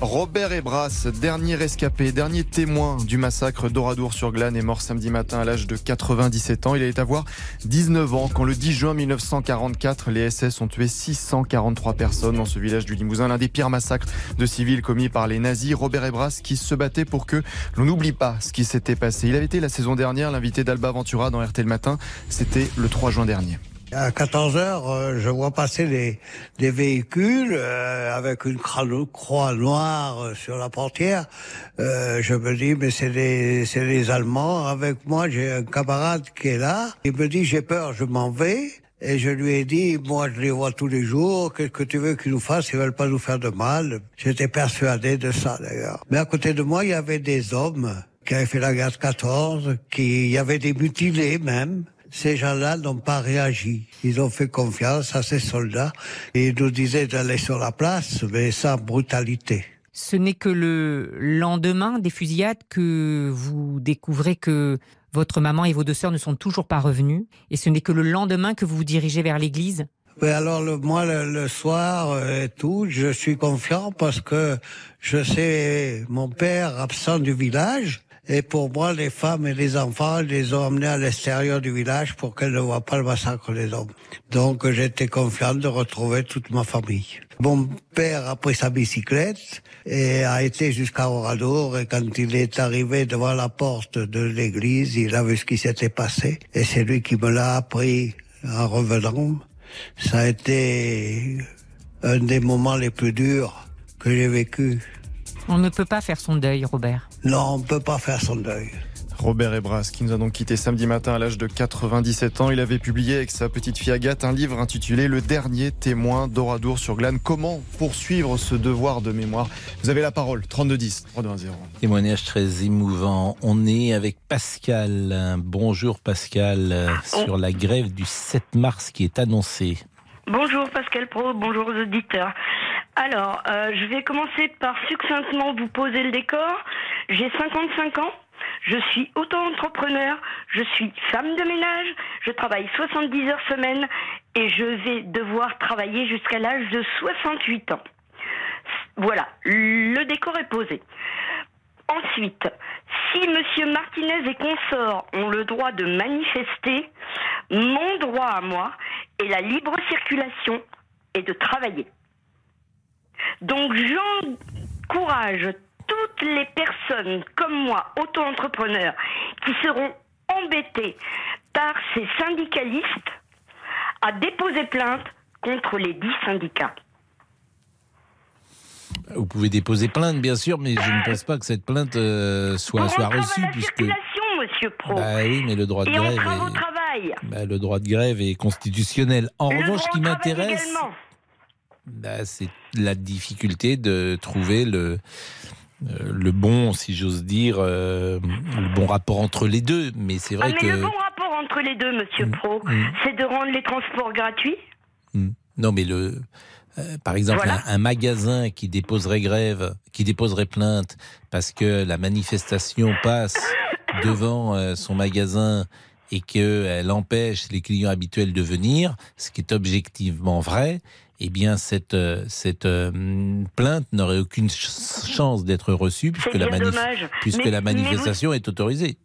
Robert Ebras, dernier rescapé, dernier témoin du massacre d'Oradour-sur-Glane, est mort samedi matin à l'âge de 97 ans. Il allait avoir 19 ans quand le 10 juin 1944, les SS ont tué 643 personnes dans ce village du Limousin, l'un des pires massacres de civils commis par les nazis. Robert Ebras qui se battait pour que l'on n'oublie pas ce qui s'était passé. Il avait été la saison dernière l'invité d'Alba Ventura dans RT le matin. C'était le 3 juin dernier. À 14 heures, euh, je vois passer des, des véhicules euh, avec une croix noire euh, sur la portière. Euh, je me dis, mais c'est les, c'est les Allemands. Avec moi, j'ai un camarade qui est là. Il me dit, j'ai peur, je m'en vais. Et je lui ai dit, moi, je les vois tous les jours. Qu'est-ce que tu veux qu'ils nous fassent? Ils veulent pas nous faire de mal. J'étais persuadé de ça, d'ailleurs. Mais à côté de moi, il y avait des hommes qui avaient fait la guerre de 14, qui y avait des mutilés même. Ces gens-là n'ont pas réagi. Ils ont fait confiance à ces soldats et ils nous disaient d'aller sur la place, mais sans brutalité. Ce n'est que le lendemain des fusillades que vous découvrez que votre maman et vos deux sœurs ne sont toujours pas revenues. Et ce n'est que le lendemain que vous vous dirigez vers l'église. Mais alors le, moi le, le soir euh, et tout, je suis confiant parce que je sais mon père absent du village et pour moi les femmes et les enfants ils les ont emmenés à l'extérieur du village pour qu'elles ne voient pas le massacre des hommes. Donc j'étais confiant de retrouver toute ma famille. Mon père a pris sa bicyclette et a été jusqu'à Oradour et quand il est arrivé devant la porte de l'église, il a vu ce qui s'était passé et c'est lui qui me l'a appris en revenant. Ça a été un des moments les plus durs que j'ai vécu. On ne peut pas faire son deuil, Robert. Non, on ne peut pas faire son deuil. Robert Ebras, qui nous a donc quitté samedi matin à l'âge de 97 ans. Il avait publié avec sa petite fille Agathe un livre intitulé Le dernier témoin d'Oradour sur Glane. Comment poursuivre ce devoir de mémoire? Vous avez la parole, 3210, 3210. Témoignage très émouvant. On est avec Pascal. Bonjour Pascal, euh, sur la grève du 7 mars qui est annoncée. Bonjour Pascal Pro, bonjour aux auditeurs. Alors, euh, je vais commencer par succinctement vous poser le décor. J'ai 55 ans, je suis auto-entrepreneur, je suis femme de ménage, je travaille 70 heures semaine et je vais devoir travailler jusqu'à l'âge de 68 ans. Voilà, le décor est posé. Ensuite, si Monsieur Martinez et consorts ont le droit de manifester, mon droit à moi est la libre circulation et de travailler. Donc j'encourage toutes les personnes comme moi, auto-entrepreneurs, qui seront embêtées par ces syndicalistes à déposer plainte contre les dix syndicats. Vous pouvez déposer plainte, bien sûr, mais je ne pense pas que cette plainte euh, soit, Pour soit reçue, la puisque monsieur Pro. Bah oui, mais le droit de Et grève au est- travail. bah, le droit de grève est constitutionnel. En Le revanche, ce qui m'intéresse, également. Bah, c'est la difficulté de trouver le euh, le bon, si j'ose dire, euh, le bon rapport entre les deux. Mais c'est Ah, vrai mais que le bon rapport entre les deux, monsieur Mm. Pro, c'est de rendre les transports gratuits. Non, mais le, euh, par exemple, Voilà. un, un magasin qui déposerait grève, qui déposerait plainte parce que la manifestation passe devant son magasin et qu'elle empêche les clients habituels de venir, ce qui est objectivement vrai, eh bien, cette, euh, cette euh, plainte n'aurait aucune ch- chance d'être reçue puisque, la, bien manif- dommage. puisque Mais- la mais vous- manifestation est autorisée.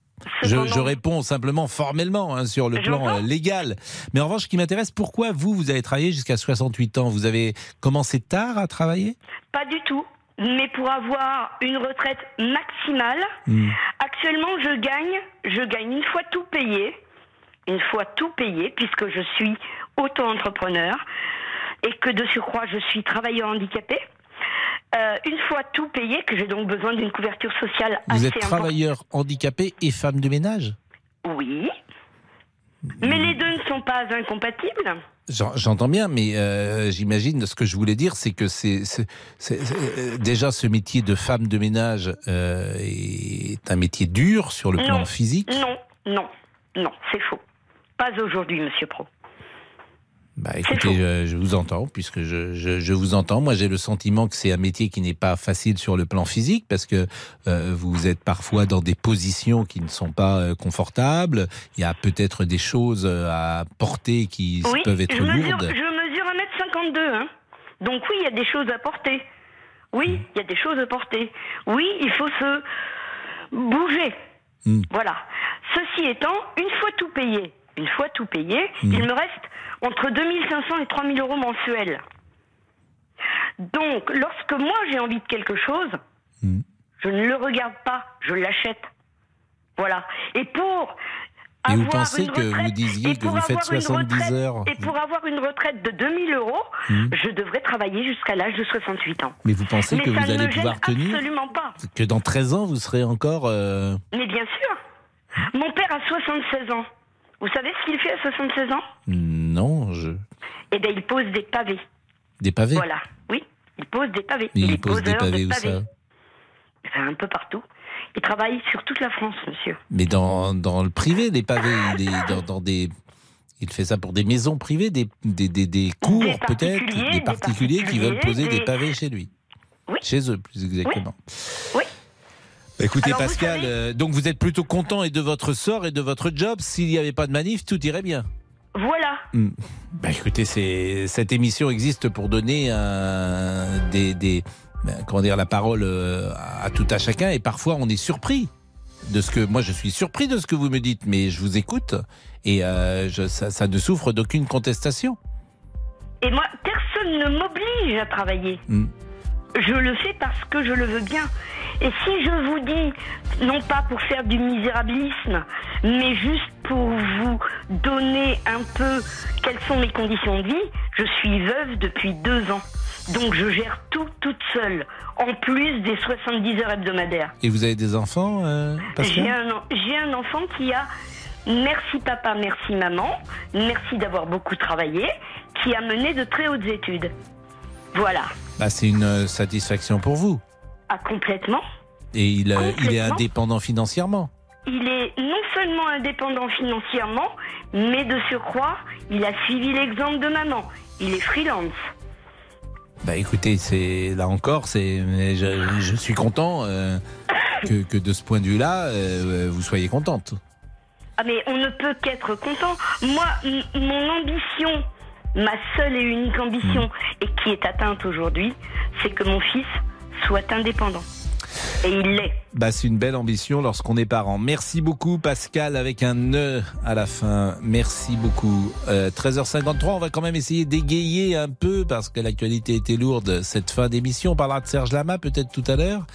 Je, réponds simplement formellement hein, sur le plan euh, légal. Mais en revanche, ce qui m'intéresse, pourquoi vous, vous avez travaillé jusqu'à 68 ans? Vous avez commencé tard à travailler? Pas du tout. Mais pour avoir une retraite maximale, Hmm. actuellement je gagne, je gagne une fois tout payé, une fois tout payé, puisque je suis auto-entrepreneur et que de surcroît je suis travailleur handicapé. Euh, une fois tout payé, que j'ai donc besoin d'une couverture sociale Vous assez êtes importante. travailleur handicapé et femme de ménage Oui. Mais les deux ne sont pas incompatibles. J'en- J'entends bien, mais euh, j'imagine ce que je voulais dire, c'est que c'est euh, déjà ce métier de femme de ménage euh, est un métier dur sur le plan physique. Non, non, non, c'est faux. Pas aujourd'hui, monsieur Pro. Bah, écoutez, je, je vous entends, puisque je, je, je vous entends. Moi, j'ai le sentiment que c'est un métier qui n'est pas facile sur le plan physique, parce que euh, vous êtes parfois dans des positions qui ne sont pas euh, confortables. Il y a peut-être des choses euh, à porter qui Oui, peuvent être je mesure, lourdes. je mesure 1m52. Hein. Donc oui, il y a des choses à porter. Oui, il y a des choses à porter. Oui, il faut se bouger. Hmm. Voilà. Ceci étant, une fois tout payé, une fois tout payé, Hmm. il me reste entre 2500 et 3000 euros mensuels. Donc, lorsque moi j'ai envie de quelque chose, Hmm. je ne le regarde pas, je l'achète. Voilà. Et pour Et vous avoir pensez une que vous retraite- disiez et que vous faites avoir une 70 retraite- heures Et pour avoir une retraite de 2000 euros, Hmm. je devrais travailler jusqu'à l'âge de 68 ans. Mais vous pensez Mais que vous allez pouvoir tenir Absolument pas. Que dans 13 ans, vous serez encore... euh, Mais bien sûr. Mon père a 76 ans. Vous savez ce qu'il fait à 76 ans? Non, je... Eh bien, il pose des pavés. Des pavés? Voilà. Oui, il pose des pavés. Mais il pose des pavés de où ça? Enfin, un peu partout. Il travaille sur toute la France, monsieur. Mais dans, dans le privé, les pavés, dans, dans des... Il fait ça pour des maisons privées, des, des, des, des cours Des peut-être, des des particuliers qui veulent poser des des- pavés chez lui. Chez eux, plus exactement. Oui. Écoutez Alors, vous Pascal, euh, donc vous êtes plutôt content et de votre sort et de votre job. S'il n'y avait pas de manif, tout irait bien. Voilà. Hmm. Bah, écoutez, cette émission existe pour donner un, des, des ben, comment dire la parole euh, à tout à chacun et parfois on est surpris de ce que moi je suis surpris de ce que vous me dites, mais je vous écoute et euh, je, ça, ça ne souffre d'aucune contestation. Et moi, personne ne m'oblige à travailler. Hmm. Je le fais parce que je le veux bien. Et si je vous dis, non pas pour faire du misérabilisme, mais juste pour vous donner un peu quelles sont mes conditions de vie, je suis veuve depuis deux ans. Donc je gère tout toute seule, en plus des 70 heures hebdomadaires. Et vous avez des enfants, euh, J'ai un, un enfant qui a merci papa, merci maman, merci d'avoir beaucoup travaillé, qui a mené de très hautes études. Voilà. Bah, C'est une euh, satisfaction pour vous. Ah, complètement. Et il, euh, il est indépendant financièrement. Il est non seulement indépendant financièrement, mais de surcroît, il a suivi l'exemple de maman. Il est freelance. Bah écoutez, c'est là encore, c'est je, je suis content euh, que, que de ce point de vue-là, euh, vous soyez contente. Ah mais on ne peut qu'être content. Moi, mon ambition, ma seule et unique ambition, et qui est atteinte aujourd'hui, c'est que mon fils soit indépendant. Et il l'est. Bah c'est une belle ambition lorsqu'on est parent. Merci beaucoup Pascal avec un E à la fin. Merci beaucoup. Euh, 13h53, on va quand même essayer d'égayer un peu parce que l'actualité était lourde cette fin d'émission. On parlera de Serge Lama peut-être tout à l'heure.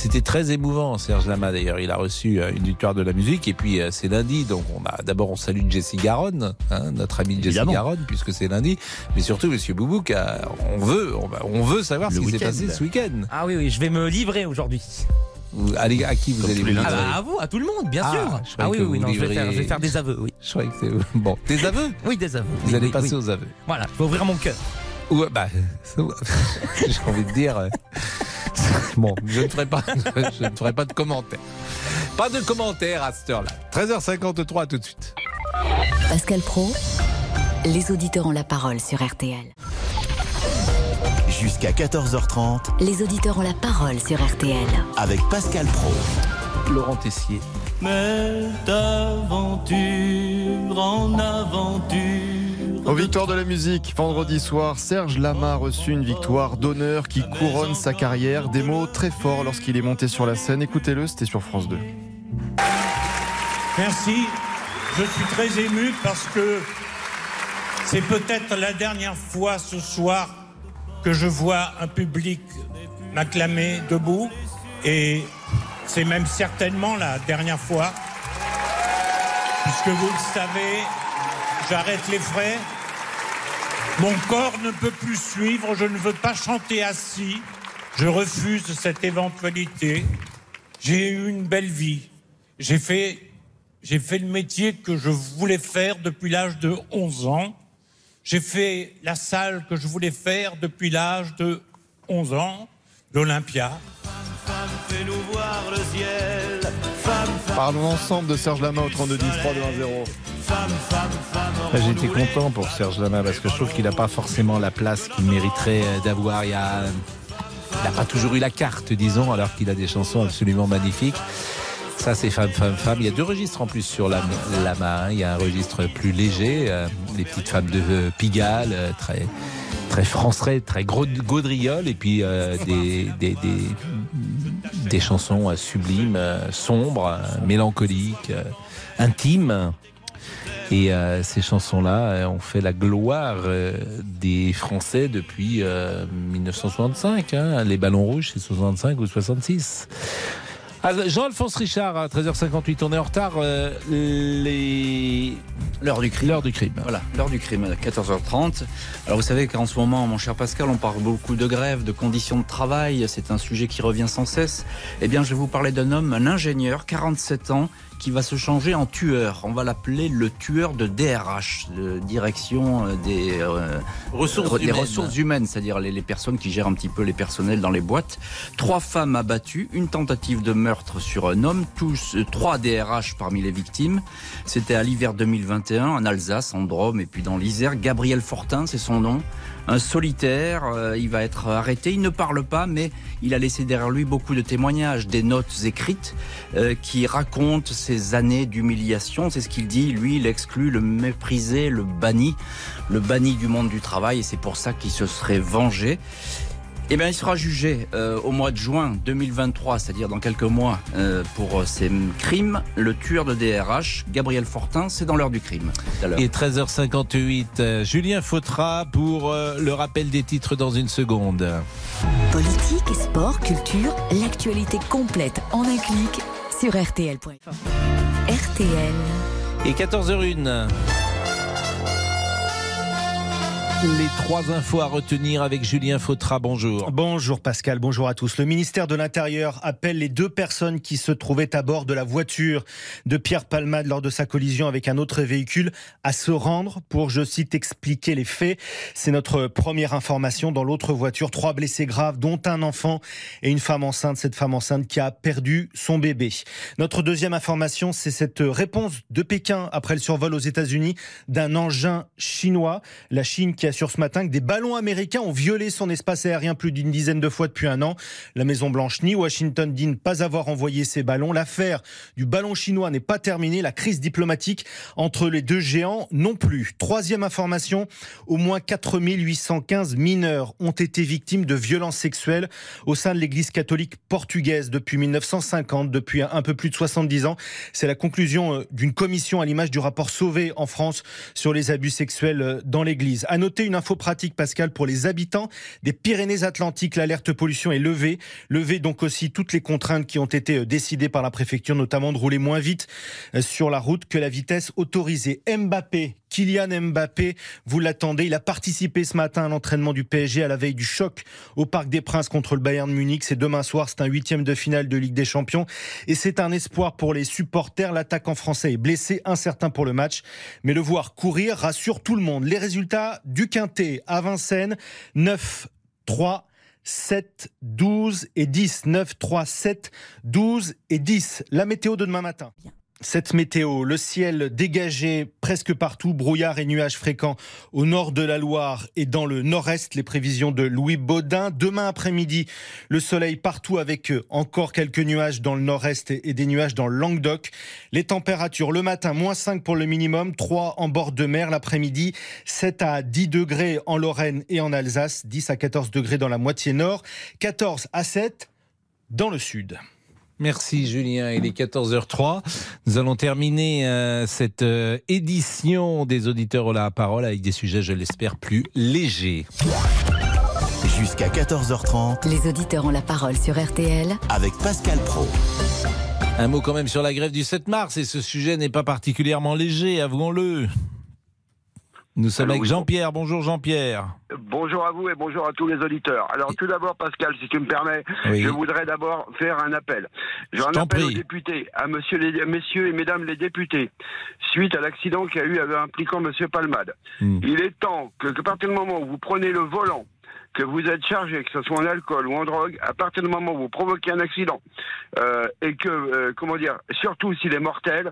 C'était très émouvant, Serge Lama d'ailleurs. Il a reçu euh, une victoire de la musique et puis euh, c'est lundi, donc on a d'abord on salue Jessie Garonne, hein, notre ami Jessie. Garonne, puisque c'est lundi, mais surtout Monsieur Boubouk, euh, on veut, on, veut savoir ce qui s'est week-end. passé ce week-end. Ah oui, oui, je vais me livrer aujourd'hui. Allez, à qui vous allez vous Ah livrer bah, à vous, à tout le monde, bien Ah, sûr. je Ah oui, que oui, non, je vais, faire, je vais livriez- faire des aveux, oui. Je croyais que c'est bon. Des aveux? Oui, des aveux. Vous Oui, allez oui, passer oui. aux aveux. Voilà, je vais ouvrir mon cœur. Ou, bah, j'ai envie de dire. bon, je ne ferai pas, je ne ferai pas de commentaires. Pas de commentaires à cette heure-là. 13h53 tout de suite. Pascal Pro, les auditeurs ont la parole sur RTL. Jusqu'à 14h30 Les auditeurs ont la parole sur RTL. avec Pascal Pro. Laurent Tessier. Mais d'aventure en aventure. Aux victoires de la musique, vendredi soir, Serge Lama a reçu une victoire d'honneur qui couronne sa carrière. Des mots très forts lorsqu'il est monté sur la scène. Écoutez-le, c'était sur France 2. Merci. Je suis très ému parce que c'est peut-être la dernière fois ce soir que je vois un public m'acclamer debout et c'est même certainement la dernière fois puisque vous le savez, j'arrête les frais. Mon corps ne peut plus suivre, je ne veux pas chanter assis. Je refuse cette éventualité. J'ai eu une belle vie. J'ai fait, le métier que je voulais faire depuis l'âge de 11 ans. J'ai fait la salle que je voulais faire depuis l'âge de 11 ans, l'Olympia. Parlons ensemble de Serge Lama au 32 10 3 2 1 0. femme, femme, femme. J'étais content pour Serge Lama parce que je trouve qu'il n'a pas forcément la place qu'il mériterait euh, d'avoir. Il a- n'a pas toujours eu la carte, disons, alors qu'il a des chansons absolument magnifiques. Ça, c'est Femme, Femme, Femme. Il y a deux registres en plus sur Lama. Lama, hein. Il y a un registre plus léger, euh, les petites femmes de Pigalle, euh, très, très français, très gaudriole, et puis euh, des, des, des, chansons euh, sublimes, euh, sombres, mélancoliques, intimes. Et ces chansons-là ont fait la gloire des Français depuis euh, 1965. hein. Les ballons rouges, c'est 65 ou 66. Ah, Jean-Alphonse Richard, à 13h58, on est en retard. euh, les... L'heure du crime. L'heure du crime. Voilà, l'heure du crime, à 14h30. Alors vous savez qu'en ce moment, mon cher Pascal, on parle beaucoup de grève, de conditions de travail. C'est un sujet qui revient sans cesse. Eh bien, je vais vous parler d'un homme, un ingénieur, 47 ans, qui va se changer en tueur. On va l'appeler le tueur de DRH, de direction euh, des, euh, Ressources des humaines. ressources humaines, c'est-à-dire les, les personnes qui gèrent un petit peu les personnels dans les boîtes. Trois femmes abattues, une tentative de meurtre sur un homme, tous euh, trois DRH parmi les victimes. C'était à l'hiver 2021 en Alsace, en Drôme et puis dans l'Isère. Gabriel Fortin, c'est son nom. Un solitaire, euh, il va être arrêté. Il ne parle pas, mais il a laissé derrière lui beaucoup de témoignages, des notes écrites euh, qui racontent ces années d'humiliation. C'est ce qu'il dit. Lui, il exclut le méprisé, le banni, le banni du monde du travail. Et c'est pour ça qu'il se serait vengé. Eh bien, il sera jugé euh, au mois de juin 2023, c'est-à-dire dans quelques mois, euh, pour ces crimes. Le tueur de DRH, Gabriel Fortin, c'est dans l'heure du crime. Et 13h58, euh, Julien Fautra pour euh, le rappel des titres dans une seconde. Politique, sport, culture, l'actualité complète en un clic sur RTL.fr. RTL. Et 14h01. Les trois infos à retenir avec Julien Fautra. Bonjour. Bonjour Pascal, bonjour à tous. Le ministère de l'Intérieur appelle les deux personnes qui se trouvaient à bord de la voiture de Pierre Palmade lors de sa collision avec un autre véhicule à se rendre pour, je cite, expliquer les faits. C'est notre première information. Dans l'autre voiture, trois blessés graves, dont un enfant et une femme enceinte. Cette femme enceinte qui a perdu son bébé. Notre deuxième information, c'est cette réponse de Pékin après le survol aux États-Unis d'un engin chinois. La Chine qui assure ce matin que des ballons américains ont violé son espace aérien plus d'une dizaine de fois depuis un an. La Maison-Blanche ni Washington dit ne pas avoir envoyé ces ballons. L'affaire du ballon chinois n'est pas terminée. La crise diplomatique entre les deux géants non plus. Troisième information, au moins 4815 mineurs ont été victimes de violences sexuelles au sein de l'église catholique portugaise depuis 1950, depuis un peu plus de 70 ans. C'est la conclusion euh, d'une commission à l'image du rapport Sauvé en France sur les abus sexuels euh, dans l'église. À noter une info pratique, Pascal, pour les habitants des Pyrénées-Atlantiques. L'alerte pollution est levée. Levée donc aussi toutes les contraintes qui ont été euh, décidées par la préfecture, notamment de rouler moins vite euh, sur la route que la vitesse autorisée. Mbappé, Kylian Mbappé, vous l'attendez. Il a participé ce matin à l'entraînement du PSG à la veille du choc au Parc des Princes contre le Bayern Munich. C'est demain soir, c'est un huitième de finale de Ligue des Champions. Et c'est un espoir pour les supporters. L'attaquant français est blessé, incertain pour le match. Mais le voir courir rassure tout le monde. Les résultats du Quintet à Vincennes, 9, 3, 7, 12 et 10. 9, 3, 7, 12 et 10. La météo de demain matin. Cette météo, le ciel dégagé presque partout, brouillard et nuages fréquents au nord de la Loire et dans le nord-est, les prévisions de Louis Baudin. Demain après-midi, le soleil partout avec encore quelques nuages dans le nord-est et des nuages dans le Languedoc. Les températures, le matin, moins 5 pour le minimum, 3 en bord de mer, l'après-midi, 7 à 10 degrés en Lorraine et en Alsace, 10 à 14 degrés dans la moitié nord, 14 à 7 dans le sud. Merci Julien, il est 14h03. Nous allons terminer euh, cette euh, édition des auditeurs ont la parole avec des sujets, je l'espère, plus légers. Jusqu'à 14h30. Les auditeurs ont la parole sur RTL avec Pascal Pro. Un mot quand même sur la grève du 7 mars et ce sujet n'est pas particulièrement léger, avouons-le. Nous sommes avec Jean-Pierre. Bonjour Jean-Pierre. Bonjour à vous et bonjour à tous les auditeurs. Alors tout d'abord Pascal, si tu me permets, je voudrais d'abord faire un appel. J'ai un appel aux députés, à monsieur les, messieurs et mesdames les députés, suite à l'accident qu'il y a eu impliquant monsieur Palmade. Hmm. Il est temps que, que, à partir du moment où vous prenez le volant, que vous êtes chargé, que ce soit en alcool ou en drogue, à partir du moment où vous provoquez un accident, euh, et que, euh, comment dire, surtout s'il est mortel,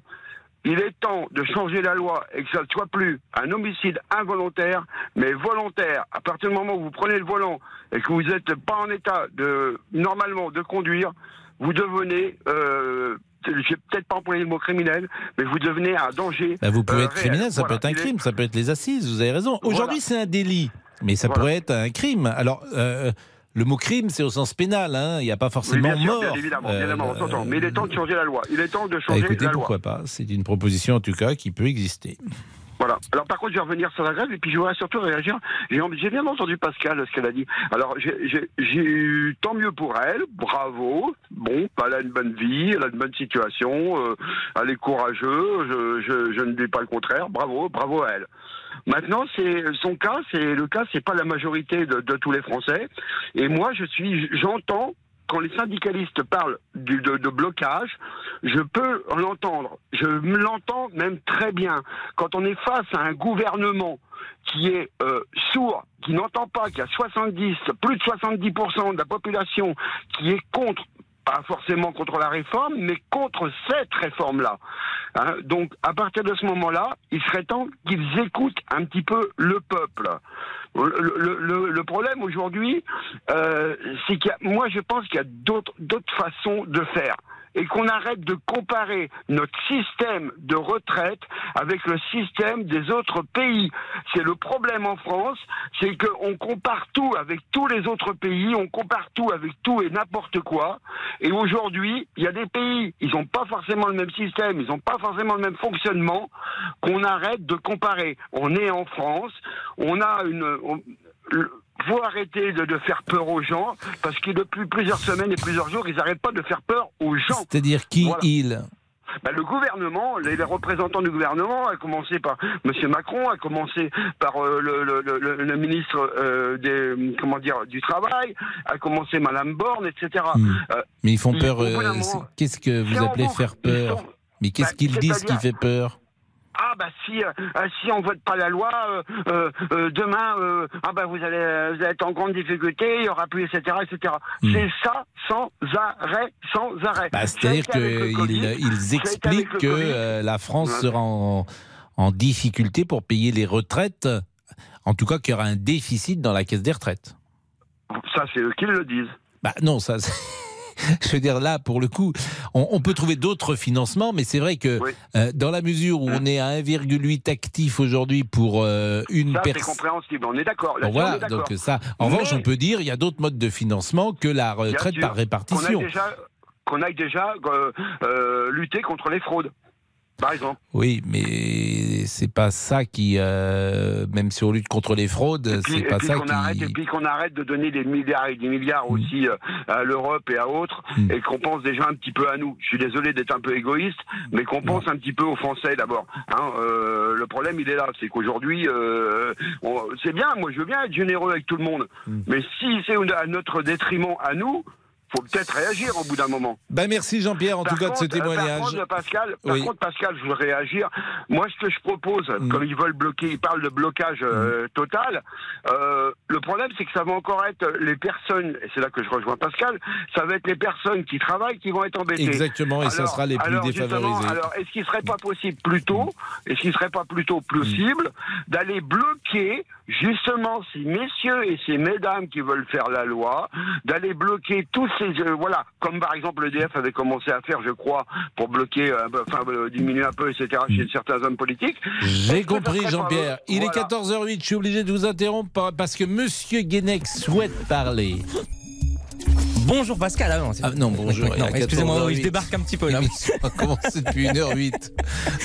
il est temps de changer la loi et que ça ne soit plus un homicide involontaire, mais volontaire. À partir du moment où vous prenez le volant et que vous n'êtes pas en état de normalement de conduire, vous devenez euh, je vais peut-être pas employer le mot criminel, mais vous devenez un danger. Bah, vous pouvez euh, être criminel, ça peut être un crime, ça peut être les assises, vous avez raison. Aujourd'hui, c'est un délit, mais ça Voilà. pourrait être un crime. Alors, euh, le mot crime, c'est au sens pénal, hein. il n'y a pas Oui, forcément bien sûr, mort. bien évidemment, bien Euh, évidemment, on. Mais il est temps de changer la loi. Il est temps de bah, changer écoutez, la loi. pourquoi pas C'est une proposition en tout cas qui peut exister. Voilà. Alors par contre, je vais revenir sur la grève et puis je voudrais surtout réagir. J'ai bien entendu Pascal ce qu'elle a dit. Alors j'ai- eu tant mieux pour elle, bravo. Bon, elle a une bonne vie, elle a une bonne situation, euh, elle est courageuse. Je, je, je ne dis pas le contraire. Bravo, bravo à elle. Maintenant, c'est son cas, c'est le cas, c'est pas la majorité de, tous les Français. Et moi, je suis, j'entends quand les syndicalistes parlent de, blocage, je peux l'entendre. Je l'entends même très bien. Quand on est face à un gouvernement qui est euh, sourd, qui n'entend pas, qui a 70, plus de 70% de la population qui est contre pas forcément contre la réforme, mais contre cette réforme-là. Hein, donc, à partir de ce moment-là, il serait temps qu'ils écoutent un petit peu le peuple. Le, problème aujourd'hui, euh, c'est qu'il y a, moi, je pense qu'il y a d'autres d'autres façons de faire et qu'on arrête de comparer notre système de retraite avec le système des autres pays. C'est le problème en France, c'est qu'on compare tout avec tous les autres pays, on compare tout avec tout et n'importe quoi. Et aujourd'hui, il y a des pays, ils n'ont pas forcément le même système, ils n'ont pas forcément le même fonctionnement, qu'on arrête de comparer. On est en France, on a une... on- le- faut arrêter de, de faire peur aux gens, parce que depuis plusieurs semaines et plusieurs jours, ils n'arrêtent pas de faire peur aux gens. C'est-à-dire qui Voilà. il Bah, le gouvernement, les, les représentants du gouvernement, à commencer par M. Macron, à commencer par euh, le, le- le- le ministre euh, des, comment dire, du Travail, à commencer Madame Borne, etc. Euh, Mais ils font peur. Qu'est-ce que vous appelez faire Ils peur sont- Mais qu'est-ce Bah, qu'ils disent qui fait peur ah bah si euh, euh, si on vote pas la loi euh, euh, demain ah bah vous allez vous allez être en grande difficulté il y aura plus etc etc c'est ça sans arrêt sans arrêt Hmm. Bah, C'est-à-dire qu'ils ils expliquent que la France Ouais. sera en, en difficulté pour payer les retraites. En tout cas, qu'il y aura un déficit dans la caisse des retraites. ça c'est eux qui le disent Bah non, ça. Je veux dire, là, pour le coup, on, on peut trouver d'autres financements, mais c'est vrai que euh, dans la mesure où on est à 1,8 actifs aujourd'hui pour euh, une ça c'est personne. compréhensible on est d'accord Bon, voilà, donc ça. En revanche, on peut dire il y a d'autres modes de financement que la retraite par répartition. Qu'on aille déjà, qu'on aille déjà euh, euh, lutter contre les fraudes. Par exemple. Oui, mais c'est pas ça qui, euh, même si on lutte contre les fraudes, c'est pas puis ça qui. arrête, et puis qu'on arrête de donner des milliards et des milliards aussi euh, à l'Europe et à autres, et qu'on pense déjà un petit peu à nous. Je suis désolé d'être un peu égoïste, mais qu'on pense un petit peu aux Français d'abord. Hein, euh, le problème, il est là, c'est qu'aujourd'hui, c'est bien. Moi, je veux bien être généreux avec tout le monde, mais si c'est à notre détriment à nous. Faut peut-être réagir au bout d'un moment. Ben merci Jean-Pierre en Par tout cas de ce euh, témoignage. Par contre, Pascal, par Oui. contre, Pascal, je veux réagir. Moi, ce que je propose, Mm. comme ils veulent bloquer, ils parlent de blocage euh, total. euh, le problème, c'est que ça va encore être les personnes, et c'est là que je rejoins Pascal, ça va être les personnes qui travaillent qui vont être embêtées. Exactement, et ça sera les plus alors, défavorisés. Alors, est-ce qu'il serait pas possible plutôt, est-ce qu'il serait pas plutôt possible d'aller bloquer justement ces messieurs et ces mesdames qui veulent faire la loi, d'aller bloquer tous euh, voilà, comme par exemple l'EDF avait commencé à faire, je crois, pour bloquer, euh, enfin euh, diminuer un peu, etc. chez certains hommes politiques. J'ai compris, Jean-Pierre. Il est 14h08. Je suis obligé de vous interrompre par- parce que Monsieur Guénec souhaite parler. Bonjour Pascal. Ah non, Ah, non, bonjour. Non, excusez-moi, 14h08. oui, je débarque un petit peu là. L'émission a commencé depuis 1h08.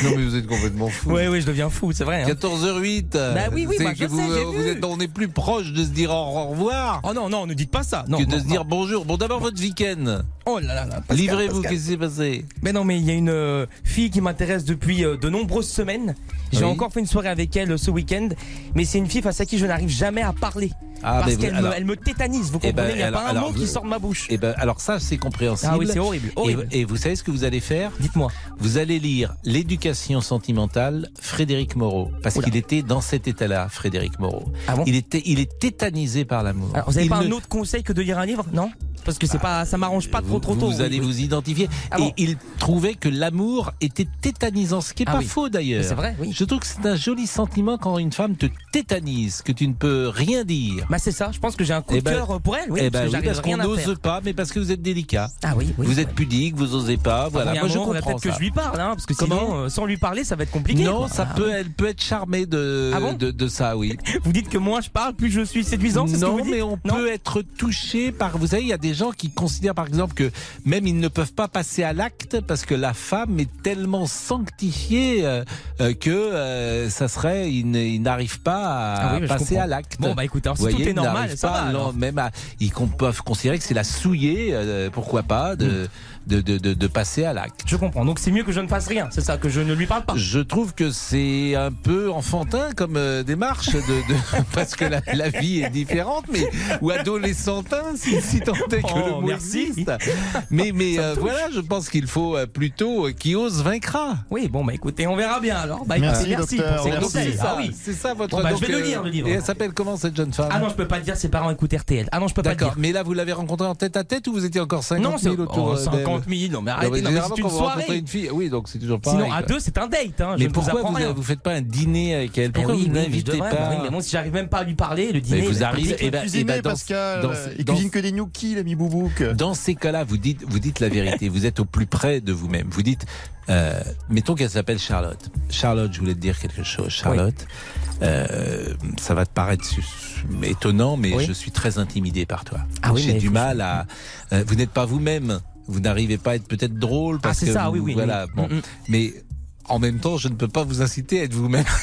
Non, mais vous êtes complètement fou. Oui, oui, je deviens fou, c'est vrai. hein. 14h08. Bah oui, oui, bah, que je vous, sais, j'ai vous êtes, on est plus proche de se dire au revoir. Oh non, non, ne dites pas ça. Non, que de se dire bonjour. Bon, d'abord votre week-end. Oh là là là. Livrez-vous, qu'est-ce qui s'est passé? Mais non, mais il y a une euh, fille qui m'intéresse depuis euh, de nombreuses semaines. J'ai Oui. encore fait une soirée avec elle euh, ce week-end, mais c'est une fille face à qui je n'arrive jamais à parler. Ah, parce qu'elle me, me tétanise, vous Eh ben, comprenez Il n'y a alors- pas un alors mot qui sort de ma bouche. Eh ben, alors ça, c'est compréhensible. Ah oui, c'est horrible, Et- horrible. Et, vous savez ce que vous allez faire? Dites-moi. Vous allez lire L'éducation sentimentale, Frédéric Moreau, parce qu'il était dans cet état-là, Frédéric Moreau. il était, il est tétanisé par l'amour. Ah Alors, vous n'avez pas un autre conseil que de lire un livre? Non? Parce que c'est pas, ça m'arrange pas trop trop tôt. vous oui, allez oui. vous identifier. Ah et il trouvait que l'amour était tétanisant, ce qui est Ah pas oui. faux d'ailleurs. Mais c'est vrai. Je trouve que c'est un joli sentiment quand une femme te tétanise, que tu ne peux rien dire. Bah c'est ça, je pense que j'ai un coup Eh de ben- cœur pour elle, oui, eh parce ben parce qu'on n'ose pas, mais parce que vous êtes délicat. Ah oui. Vous êtes pudique, vous osez pas. Voilà, Ah oui, à moi je comprends Peut-être que je lui parle, hein, parce que Comment sinon, euh, sans lui parler, ça va être compliqué. Non, quoi. ça peut, elle peut être charmée de, de, ça, oui. Vous dites que moins je parle, plus je suis séduisant, Non, mais on peut être touché par. Vous savez, il y a des gens qui considèrent, par exemple, que même ils ne peuvent pas passer à l'acte parce que la femme est tellement sanctifiée euh, euh, que euh, ça serait, ils n'arrivent pas à Ah oui, passer à l'acte. Bon, bah, écoutez, alors, si Vous tout voyez, est normal, ça pas, va, non, même à- ils peuvent considérer que c'est la souillée, euh, pourquoi pas, de, de, de, de, de passer à l'acte. Je comprends. Donc c'est mieux que je ne fasse rien, c'est ça, que je ne lui parle pas. Je trouve que c'est un peu enfantin comme euh, démarche de, de- parce que la, la vie est différente, mais ou adolescentin si, si tant est que Oh, le mot merci. existe. Mais mais euh, voilà, je pense qu'il faut euh, plutôt euh, qui ose vaincra. Oui, bon, bah écoutez, on verra bien alors. Bah, Merci, merci docteur, pour merci. C'est ça, Ah oui. c'est ça votre. Bon, bah, je vais le lire, le livre. Et elle s'appelle comment cette jeune femme? Ah non, je peux pas le dire, ses parents écoutent RTL. Ah non, je peux pas dire. mais là vous l'avez rencontrée en tête à tête ou vous étiez encore 50 Non, c'est 000 autour oh, 50 000. Non, mais arrêtez, c'est une soirée. une fille, oui, donc c'est toujours pareil. Sinon, à deux, c'est un date. Hein. je mais ne vous pourquoi vous, rien. vous faites pas un dîner avec elle? Eh Pourquoi oui, vous oui, je n'invitez pas? oui, mais bon, si j'arrive même pas à lui parler, le dîner. Mais vous arrivez, aimé, dans- Pascal. il cuisine que des gnocchis, l'ami Boubouk. Dans ces cas-là, vous dites, vous dites la vérité. Vous êtes au plus près de vous-même. Vous dites, euh, mettons qu'elle s'appelle Charlotte. Charlotte, je voulais te dire quelque chose. Charlotte, euh, ça va te paraître étonnant, mais Oui. je suis très intimidé par toi. Ah oui, J'ai du mal à. euh, vous n'êtes pas vous-même. Vous n'arrivez pas à être peut-être drôle parce Ah, c'est que ça, vous- oui, oui, voilà. oui. Bon, Mm, mm. mais en même temps, je ne peux pas vous inciter à être vous-même.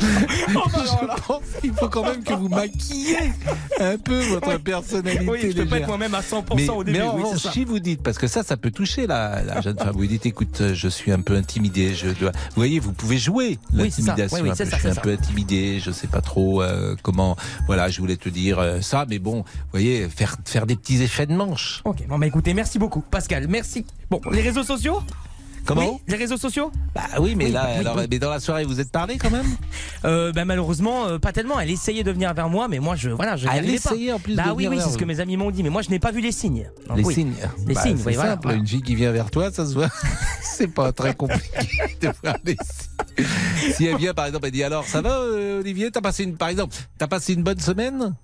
je pense qu'il faut quand même que vous maquillez un peu votre personnalité. Oui, je peux pas légère. être moi-même à 100% mais, au début. mais en oui, revanche, si vous dites, parce que ça, ça peut toucher la, la jeune femme, vous dites, écoute, euh, je suis un peu intimidé, je dois. Vous voyez, vous pouvez jouer l'intimidation. Oui, oui, je suis un ça. peu intimidé, je sais pas trop euh, comment. Voilà, je voulais te dire euh, ça, mais bon, vous voyez, faire faire des petits effets de manche. Ok, bon, bah écoutez, merci beaucoup, Pascal. Merci. Bon, les réseaux sociaux? Comment Oui, Les réseaux sociaux Bah oui, mais Oui, là, oui, alors, oui. mais dans la soirée, vous êtes parlé quand même euh, bah, malheureusement, euh, pas tellement. Elle essayait de venir vers moi, mais moi, je voilà, je Ah, elle essayait en plus bah de oui, oui, c'est ce que mes amis m'ont dit, mais moi, je n'ai pas vu les signes. Donc, Les signes. Les Bah, signes, c'est voilà, simple. voilà. Une fille qui vient vers toi, ça se voit. c'est pas très compliqué de voir les signes. Si elle vient, par exemple, elle dit alors, ça va, euh, Olivier T'as passé une, par exemple, t'as passé une bonne semaine?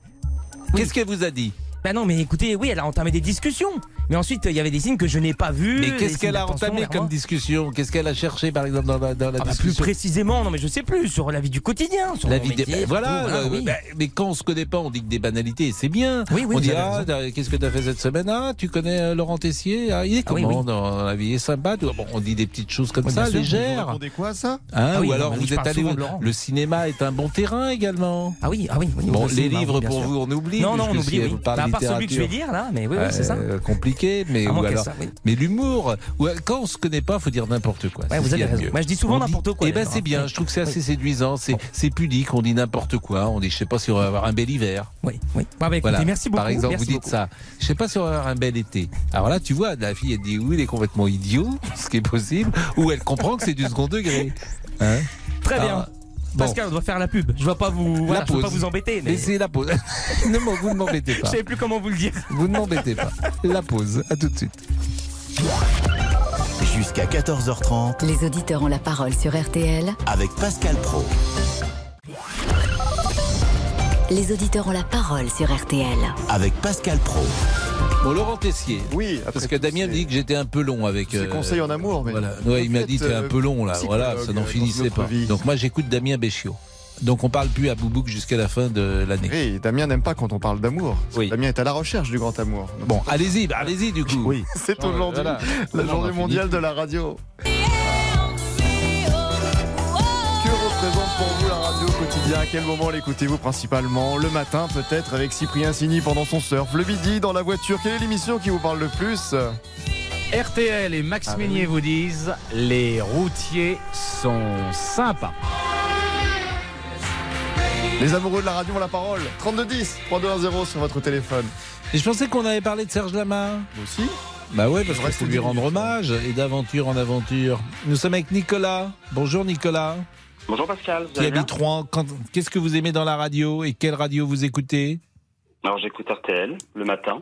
Qu'est-ce qu'elle vous a dit? Bah non, mais écoutez, oui, elle a entamé des discussions. Mais ensuite, il y avait des signes que je n'ai pas vus. Mais qu'est-ce qu'elle a entamé comme discussion? Qu'est-ce qu'elle a cherché, par exemple, dans la, dans la Ah bah, discussion? plus précisément, non mais je sais plus, sur la vie du quotidien, sur La vie des- voilà, euh, oui. bah, mais quand on se connaît pas, on dit que des banalités, c'est bien. Oui, oui, on dit ah, qu'est-ce que tu as fait cette semaine? Ah, tu connais euh, Laurent Tessier? Ah, Il est Ah oui, comment oui. dans la vie? Il est sympa tout- bon, On dit des petites choses comme Oui, ça, légères. Vous répondez quoi ça? Hein, Ah oui, ou alors vous êtes allé le cinéma est un bon terrain également. Ah oui, ah oui, oui, Bon, les livres pour vous on oublie. Non, non, on oublie, parle Bah, à part celui que je vais dire là, mais oui, c'est ça. euh, compliqué, mais À ou moins qu'elle alors, ça, oui. mais l'humour, quand on se connaît pas, faut dire n'importe quoi. Ouais, vous avez raison. Moi, je dis souvent n'importe quoi, Eh ben c'est hein. bien. Oui. Je trouve que c'est assez séduisant. C'est c'est pudique. On dit n'importe quoi. On dit, je sais pas si on va avoir un bel hiver. Oui, oui. Bah, bah, écoutez, Voilà. merci beaucoup. Par exemple, merci vous dites beaucoup. ça. Je sais pas si on va avoir un bel été. Alors là, tu vois, la fille, elle dit oui, il est complètement idiot, ce qui est possible, ou elle comprend que c'est du second degré. Hein Très bien. Alors. Pascal, on doit faire la pub. Je vais pas vous, voilà, la je pause. pas vous embêter, mais Laissez la pause. ne m'en- vous ne m'embêtez je pas. savais plus comment vous le dire. Vous ne m'embêtez pas. La pause. À tout de suite. Jusqu'à 14h30 Les auditeurs ont la parole sur RTL. avec Pascal Pro. Les auditeurs ont la parole sur RTL. Avec Pascal Pro. Bon, Laurent Tessier. Oui, Parce que Damien dit que j'étais un peu long avec. C'est euh, conseil en amour, mais. Voilà. Ouais, il m'a dit t'es un euh, peu long là. Voilà, ça n'en euh, finissait pas. vie. Donc moi j'écoute Damien Béchiot. Donc on parle plus à Boubouk jusqu'à la fin de l'année. Oui, Damien n'aime pas quand on parle d'amour. Oui. Damien est à la recherche du grand amour. Donc, Bon, allez-y, bah, allez-y du coup. Oui, c'est aujourd'hui voilà. la journée mondiale de la radio. Représente pour vous la radio au quotidien À quel moment l'écoutez-vous principalement? Le matin peut-être avec Cyprien Sini pendant son surf. Le midi dans la voiture. Quelle est l'émission qui vous parle le plus? RTL et Max Ah, bah Meunier vous disent les routiers sont sympas. Les amoureux de la radio ont la parole. 3210, 3210 sur votre téléphone. Et je pensais qu'on avait parlé de Serge Lama. Vous aussi Bah ouais, parce Il qu'il faut lui rendre hommage et d'aventure en aventure. Nous sommes avec Nicolas. Bonjour Nicolas. Bonjour Pascal, Qui habite Rouen. Qu'est-ce que vous aimez dans la radio et quelle radio vous écoutez Alors j'écoute RTL le matin.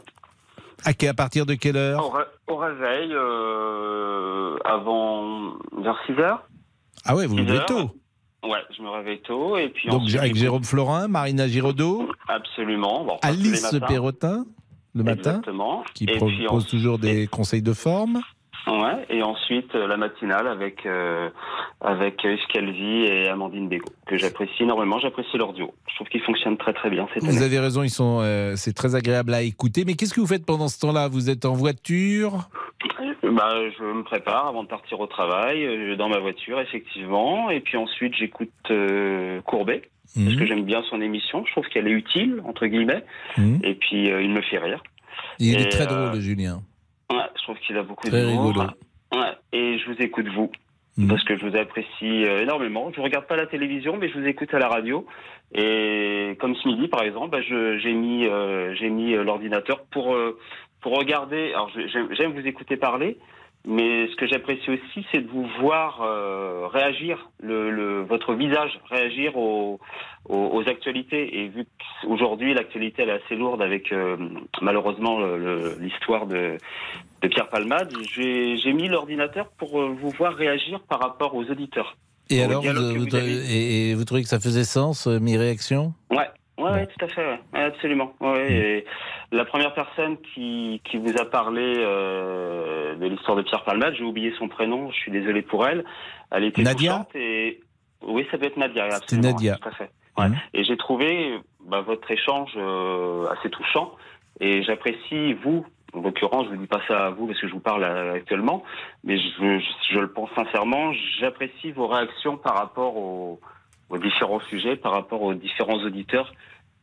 à, partir de quelle heure Au, ré- au réveil, euh, avant vers 6 heures. Ah ouais, vous vous 6 levez tôt. Ouais, je me réveille tôt et puis Donc ensuite, avec Jérôme Florin, Marina Giraudot, Absolument. Bon, Alice. Perrotin le matin, Exactement. qui et propose puis ensuite- toujours des conseils de forme. Ouais, et ensuite euh, la matinale avec euh, avec Yves Calvi et Amandine Bégaud que j'apprécie énormément. J'apprécie leur duo. Je trouve qu'ils fonctionnent très très bien cette Vous année. avez raison, ils sont, euh, c'est très agréable à écouter. Mais qu'est-ce que vous faites pendant ce temps-là? Vous êtes en voiture? Bah, je me prépare avant de partir au travail, euh, dans ma voiture, effectivement. Et puis ensuite, j'écoute euh, Courbet, parce Mhm. que j'aime bien son émission. Je trouve qu'elle est utile, entre guillemets. Mhm. Et puis, euh, il me fait rire. Il est très drôle, Julien. Ouais, je trouve qu'il a beaucoup Très rigolo. Ouais, et je vous écoute, vous. Mhm. Parce que je vous apprécie euh, énormément. Je ne regarde pas la télévision, mais je vous écoute à la radio. Et comme ce midi, par exemple, bah, j'ai mis, euh, j'ai mis euh, l'ordinateur pour, euh, pour regarder. Alors, j'aime vous écouter parler, mais ce que j'apprécie aussi, c'est de vous voir euh, réagir, le, le- votre visage réagir aux, aux, aux actualités. Et vu qu'aujourd'hui, l'actualité elle est assez lourde avec euh, malheureusement l'histoire de, de Pierre Palmade, j'ai mis l'ordinateur pour euh, vous voir réagir par rapport aux auditeurs. Et alors, vous, vous- et, et vous trouvez que ça faisait sens, euh, mes réactions? Ouais, ouais, ouais, tout à fait, ouais. Absolument. Ouais, et la première personne qui, qui vous a parlé euh, de l'histoire de Pierre Palmade, j'ai oublié son prénom, je suis désolé pour elle. Elle était Nadia et oui, ça peut être Nadia, absolument. Nadia. tout à fait. Ouais. Et j'ai trouvé bah, votre échange euh, assez touchant et j'apprécie vous. En l'occurrence, je vous dis pas ça à vous parce que je vous parle euh, actuellement, mais je, je, je le pense sincèrement. J'apprécie vos réactions par rapport aux, aux différents sujets, par rapport aux différents auditeurs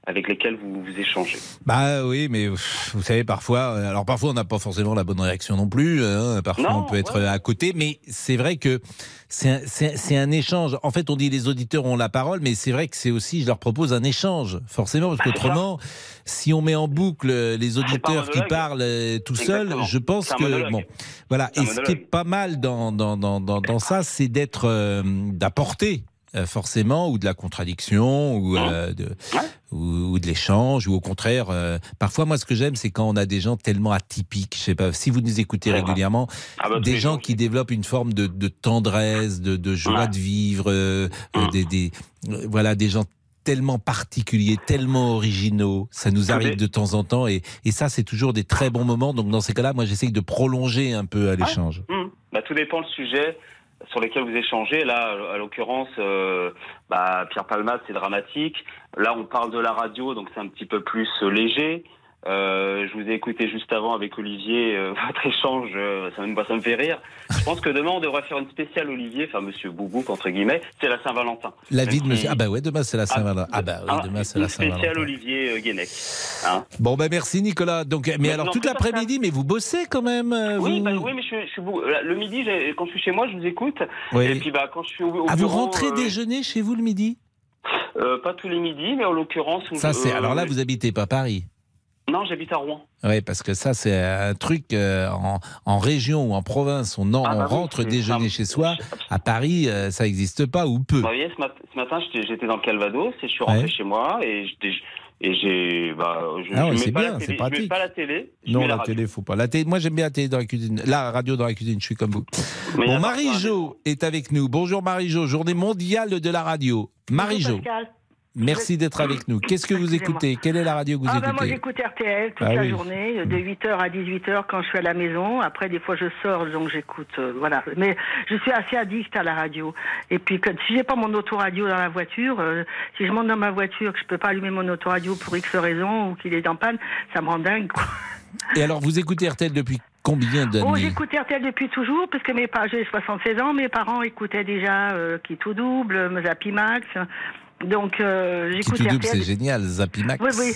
avec lesquels vous, vous échangez. Bah oui, mais vous savez, parfois, euh, alors parfois on n'a pas forcément la bonne réaction non plus, hein, parfois Non, on peut être à côté, mais c'est vrai que c'est un, un échange. En fait, on dit les auditeurs ont la parole, mais c'est vrai que c'est aussi, je leur propose un échange, forcément, parce qu'autrement, si on met en boucle euh, les auditeurs qui parlent euh, tout seuls, je pense que monologue. bon, voilà. Et ce qui est pas mal dans dans dans dans, dans ça, c'est d'être euh, d'apporter euh, forcément ou de la contradiction ou euh, de ou, ou de l'échange ou au contraire euh, parfois moi ce que j'aime c'est quand on a des gens tellement atypiques. Je sais pas si vous nous écoutez régulièrement Ah bah, des gens qui développent une forme de, de tendresse de, de joie de vivre euh, des, des- voilà des gens tellement particuliers, tellement originaux. Ça nous arrive de temps en temps et, et ça, c'est toujours des très bons moments. Donc, dans ces cas-là, moi, j'essaye de prolonger un peu à l'échange. Hum. Bah, tout dépend le sujet sur lequel vous échangez. Là, à l'occurrence, euh, bah, Pierre Palmade, c'est dramatique. Là, on parle de la radio, donc c'est un petit peu plus léger. Euh, je vous ai écouté juste avant avec Olivier, euh, votre échange, euh, ça, me, ça me fait rire. Je pense que demain, on devrait faire une spéciale Olivier, enfin Monsieur Boubouk, entre guillemets, c'est la Saint-Valentin. La vie de si- monsieur. Ah, bah ouais, demain, c'est la Saint-Valentin. Ah, bah oui, Ah, demain, c'est la spéciale Saint-Valentin. Olivier euh, Guénec. Hein Bon, ben merci, Nicolas. Donc, mais, Mais alors, non, toute l'après-midi, mais vous bossez quand même Oui, bah, oui, mais je, je le midi, quand je suis chez moi, je vous écoute. Oui. Et puis, bah, quand je suis au, au Ah, vous rentrez déjeuner chez vous le midi? Euh, Pas tous les midis, mais en l'occurrence. Ça, c'est. euh, Alors là, vous habitez pas Paris. Non, j'habite à Rouen. Oui, parce que ça, c'est un truc euh, en, en région ou en province, on, en- Ah, bah on rentre déjeuner ça. chez soi. À Paris, euh, ça n'existe pas ou peu. Vous voyez, ce, mat- ce matin, j'étais dans le Calvados et je suis rentré Ouais. chez moi et j'ai. Bah, je, Ah ouais, je mets pas bien, la c'est télé, je mets pratique. pas la télé. je Non, mets la, radio. télé, faut pas. La télé, moi, j'aime bien la télé dans la cuisine. La radio dans la cuisine, je suis comme vous. Mais bon, Marie-Jo est avec nous. Bonjour Marie-Jo, journée mondiale de la radio. Marie-Jo, Pascal. Merci d'être avec nous. Qu'est-ce que vous écoutez? Quelle est la radio que vous Ah bah moi écoutez? j'écoute RTL toute Ah la oui. journée, de 8h à 18h quand je suis à la maison. Après des fois je sors donc j'écoute euh, voilà. Mais je suis assez addict à la radio. Et puis que, si j'ai pas mon autoradio dans la voiture, euh, si je monte dans ma voiture que je peux pas allumer mon autoradio pour X raison ou qu'il est en panne, ça me rend dingue quoi. Et alors, vous écoutez RTL depuis combien Oh, d'années j'écoute RTL depuis toujours, parce que mes j'ai 76 ans, mes parents écoutaient déjà euh, Qui tout double, euh, Zappy Max. Donc, euh, j'écoute RTL. c'est génial. Zapimax. Oui, oui.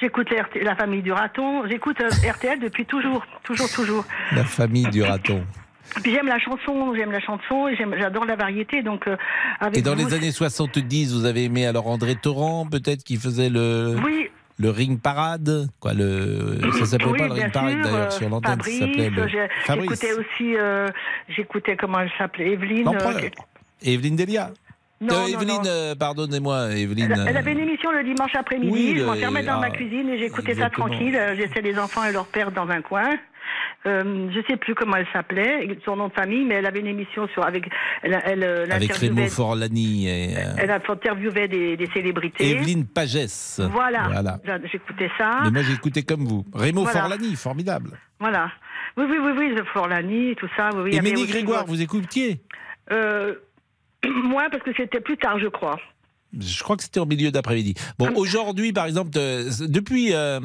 J'écoute la, famille du raton. J'écoute euh, RTL depuis toujours, toujours, toujours. La famille du raton. Puis j'aime la chanson, j'aime la chanson, j'adore la variété. Donc, euh, avec Et dans vous, les années 70, vous avez aimé alors André Torrent, peut-être, qui faisait le. Oui. Le ring parade, quoi, le, ça s'appelait oui, pas le ring parade sûr, d'ailleurs euh, sur l'antenne, ça s'appelait le. J'écoutais aussi, euh, j'écoutais comment elle s'appelait, Evelyne. Euh, Evelyne Delia. Non, Euh, Evelyne, euh, pardonnez-moi, Evelyne. Elle, elle euh, avait une émission le dimanche après-midi. Oui, je m'enfermais dans ma ah, cuisine et j'écoutais ça tranquille. Euh, J'essaie les enfants et leur père dans un coin. Euh, je sais plus comment elle s'appelait, son nom de famille, mais elle avait une émission sur avec elle, elle, avec Raymond Forlani et euh, Elle a interviewé des, des célébrités. Evelyne Pagès. Voilà. Voilà. J'écoutais ça. Mais moi j'écoutais comme vous. Raymond Voilà. Forlani, formidable. Voilà. Oui, oui, oui, oui, Forlani, tout ça. Oui, oui. Et Ménie Grégoire, vous écoutiez? Euh, Moi, parce que c'était plus tard, je crois. Je crois que c'était au milieu d'après-midi. Bon, Hum. aujourd'hui, par exemple, euh, depuis euh,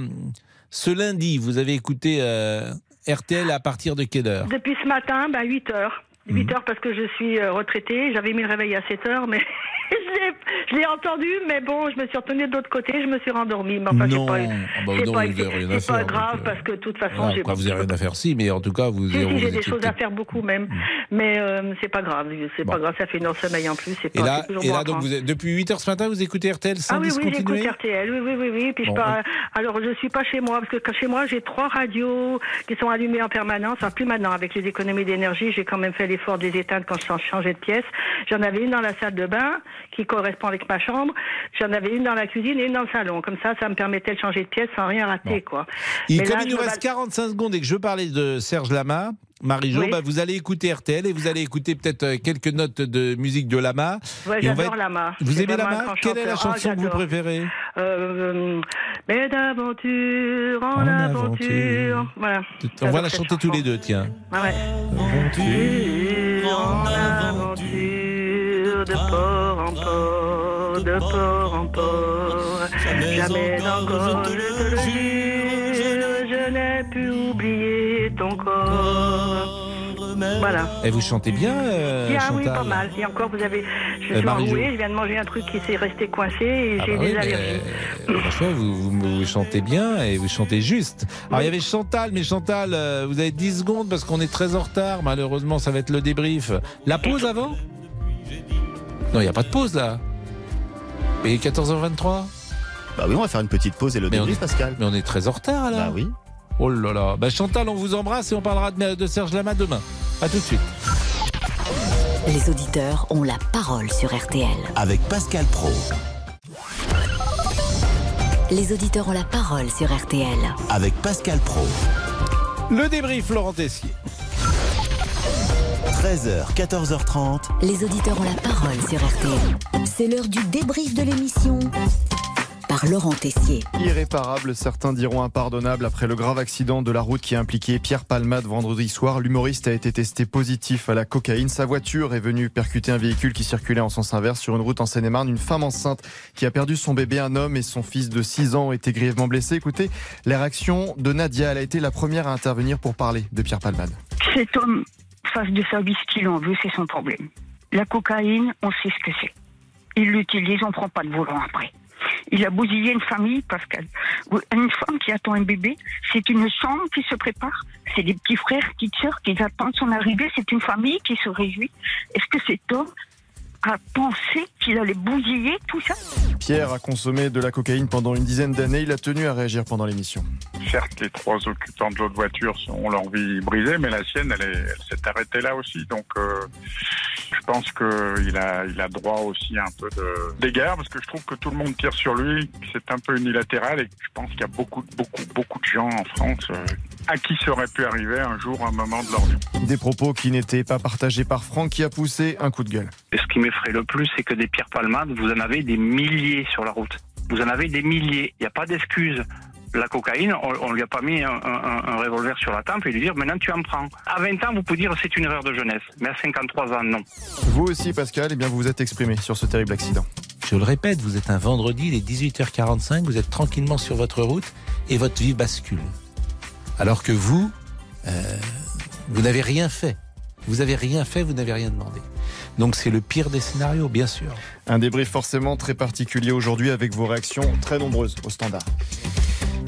ce lundi, vous avez écouté euh, RTL à partir de quelle heure? Depuis ce matin, bah, 8 heures. Mhm. 8 heures parce que je suis euh, retraitée. J'avais mis le réveil à 7 heures, mais je l'ai- entendu, mais bon, je me suis retenue de l'autre côté, je me suis rendormie. Mais enfin, Non. pas, Ah bah non, pas, c'est pas grave donc, euh, parce que de toute façon, j'ai vous n'avez rien à faire, si, mais en tout cas, vous. Si, si, j'ai des choses à faire beaucoup même, mais euh, c'est pas grave, c'est pas grave, ça fait une heure de sommeil en plus, Et pas là, toujours et bon là donc, prendre. vous êtes- depuis 8 heures ce matin, vous écoutez RTL sans Ah oui, oui, j'écoute RTL, oui, oui, oui, oui. Puis je Bon, pars- alors je suis pas chez moi, parce que chez moi, j'ai trois radios qui sont allumées en permanence. Enfin, plus maintenant, avec les économies d'énergie, j'ai quand même fait l'effort de les éteindre quand je change- changeais de pièce. J'en avais une dans la salle de bain, qui correspond avec ma chambre. J'en avais une dans la cuisine et une dans le salon. Comme ça, ça me permettait de changer de pièce sans rien rater, quoi. Et Mais comme là, il nous reste bats- 45 secondes et que je parlais de Serge Lama, Marie-Jo, Oui. bah, vous allez écouter RTL et vous allez éciter peut-être euh, quelques notes de musique de Lama. Ouais, Et on va j'adore être- Lama. Vous aimez Lama Quelle est la. Ah, chanson que vous préférez? Euh, mais d'aventure en, En aventure. aventure. Voilà. On va la chanter tous les deux, tiens. Ah ouais. Aventure en aventure, de port en port, de port en port. Jamais encore, Voilà. Et vous chantez bien, euh, Bien, Chantal oui, pas mal. Et encore, vous avez. Je Euh, suis enrouée, je viens de manger un truc qui s'est resté coincé et Ah j'ai bah oui, des mais, allergies. euh, franchement, vous, vous, vous chantez bien et vous chantez juste. Alors, il y avait Chantal, mais Chantal, euh, vous avez 10 secondes parce qu'on est très en retard. Malheureusement, ça va être le débrief. La pause avant? Non, il n'y a pas de pause là. Et 14h23 Bah oui, on va faire une petite pause et le Mais débrief, est- Pascal. Mais on est très en retard là. Bah oui. Oh là là. Bah, Chantal, on vous embrasse et on parlera de, de Serge Lama demain. À tout de suite. Les auditeurs ont la parole sur RTL. Avec Pascal Pro. Les auditeurs ont la parole sur RTL. Avec Pascal Pro. Le débrief, Laurent Tessier. 13h, 14h30. Les auditeurs ont la parole sur RTL. C'est l'heure du débrief de l'émission par Laurent Tessier. Irréparable, certains diront impardonnable après le grave accident de la route qui a impliqué Pierre Palmade vendredi soir. L'humoriste a été testé positif à la cocaïne. Sa voiture est venue percuter un véhicule qui circulait en sens inverse sur une route en Seine-et-Marne. Une femme enceinte qui a perdu son bébé, un homme et son fils de 6 ans ont été grièvement blessés. Écoutez, la réaction de Nadia, elle a été la première à intervenir pour parler de Pierre Palmade. Cet homme fasse de sa vie ce qu'il en veut, c'est son problème. La cocaïne, on sait ce que c'est. Il l'utilise, on prend pas de volant après. Il a bousillé une famille, Pascal. Une femme qui attend un bébé, c'est une chambre qui se prépare. C'est des petits frères, petites sœurs qui attendent son arrivée. C'est une famille qui se réjouit. Est-ce que cet homme a pensé qu'il allait bousiller tout ça Pierre a consommé de la cocaïne pendant une dizaine d'années. Il a tenu à réagir pendant l'émission. Certes, les trois occupants de l'autre voiture ont leur vie brisée, mais la sienne, elle, est- elle s'est arrêtée là aussi. Donc, euh, je pense qu'il a, il a droit aussi à un peu de- d'égard, parce que je trouve que tout le monde tire sur lui, que c'est un peu unilatéral, et je pense qu'il y a beaucoup, beaucoup, beaucoup de gens en France euh, à qui ça aurait pu arriver un jour, un moment de leur vie. Des propos qui n'étaient pas partagés par Franck qui a poussé un coup de gueule. Et ce qui m'effraie le plus, c'est que des Pierre Palmade, vous en avez des milliers sur la route. Vous en avez des milliers. Il n'y a pas d'excuse. La cocaïne, on, on lui a pas mis un, un- un revolver sur la tempe et lui dire maintenant tu en prends. À 20 ans, vous pouvez dire c'est une erreur de jeunesse, mais à 53 ans, non. Vous aussi, Pascal, eh bien, vous vous êtes exprimé sur ce terrible accident. Je le répète, vous êtes un vendredi, il est 18h45, vous êtes tranquillement sur votre route et votre vie bascule. Alors que vous, euh, vous n'avez rien fait. Vous n'avez rien fait, vous n'avez rien demandé. Donc c'est le pire des scénarios, bien sûr. Un débrief forcément très particulier aujourd'hui avec vos réactions très nombreuses au standard.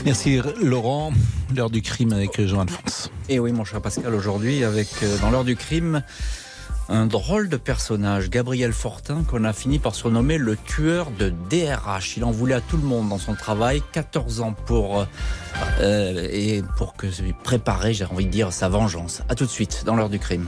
Merci Laurent. L'heure du crime avec Jean-Alphonse. Et oui, mon cher Pascal, aujourd'hui, avec euh, dans l'heure du crime, un drôle de personnage, Gabriel Fortin, qu'on a fini par surnommer le tueur de DRH. Il en voulait à tout le monde dans son travail, 14 ans pour euh, et pour que préparer, j'ai envie de dire, sa vengeance. À tout de suite dans l'heure du crime.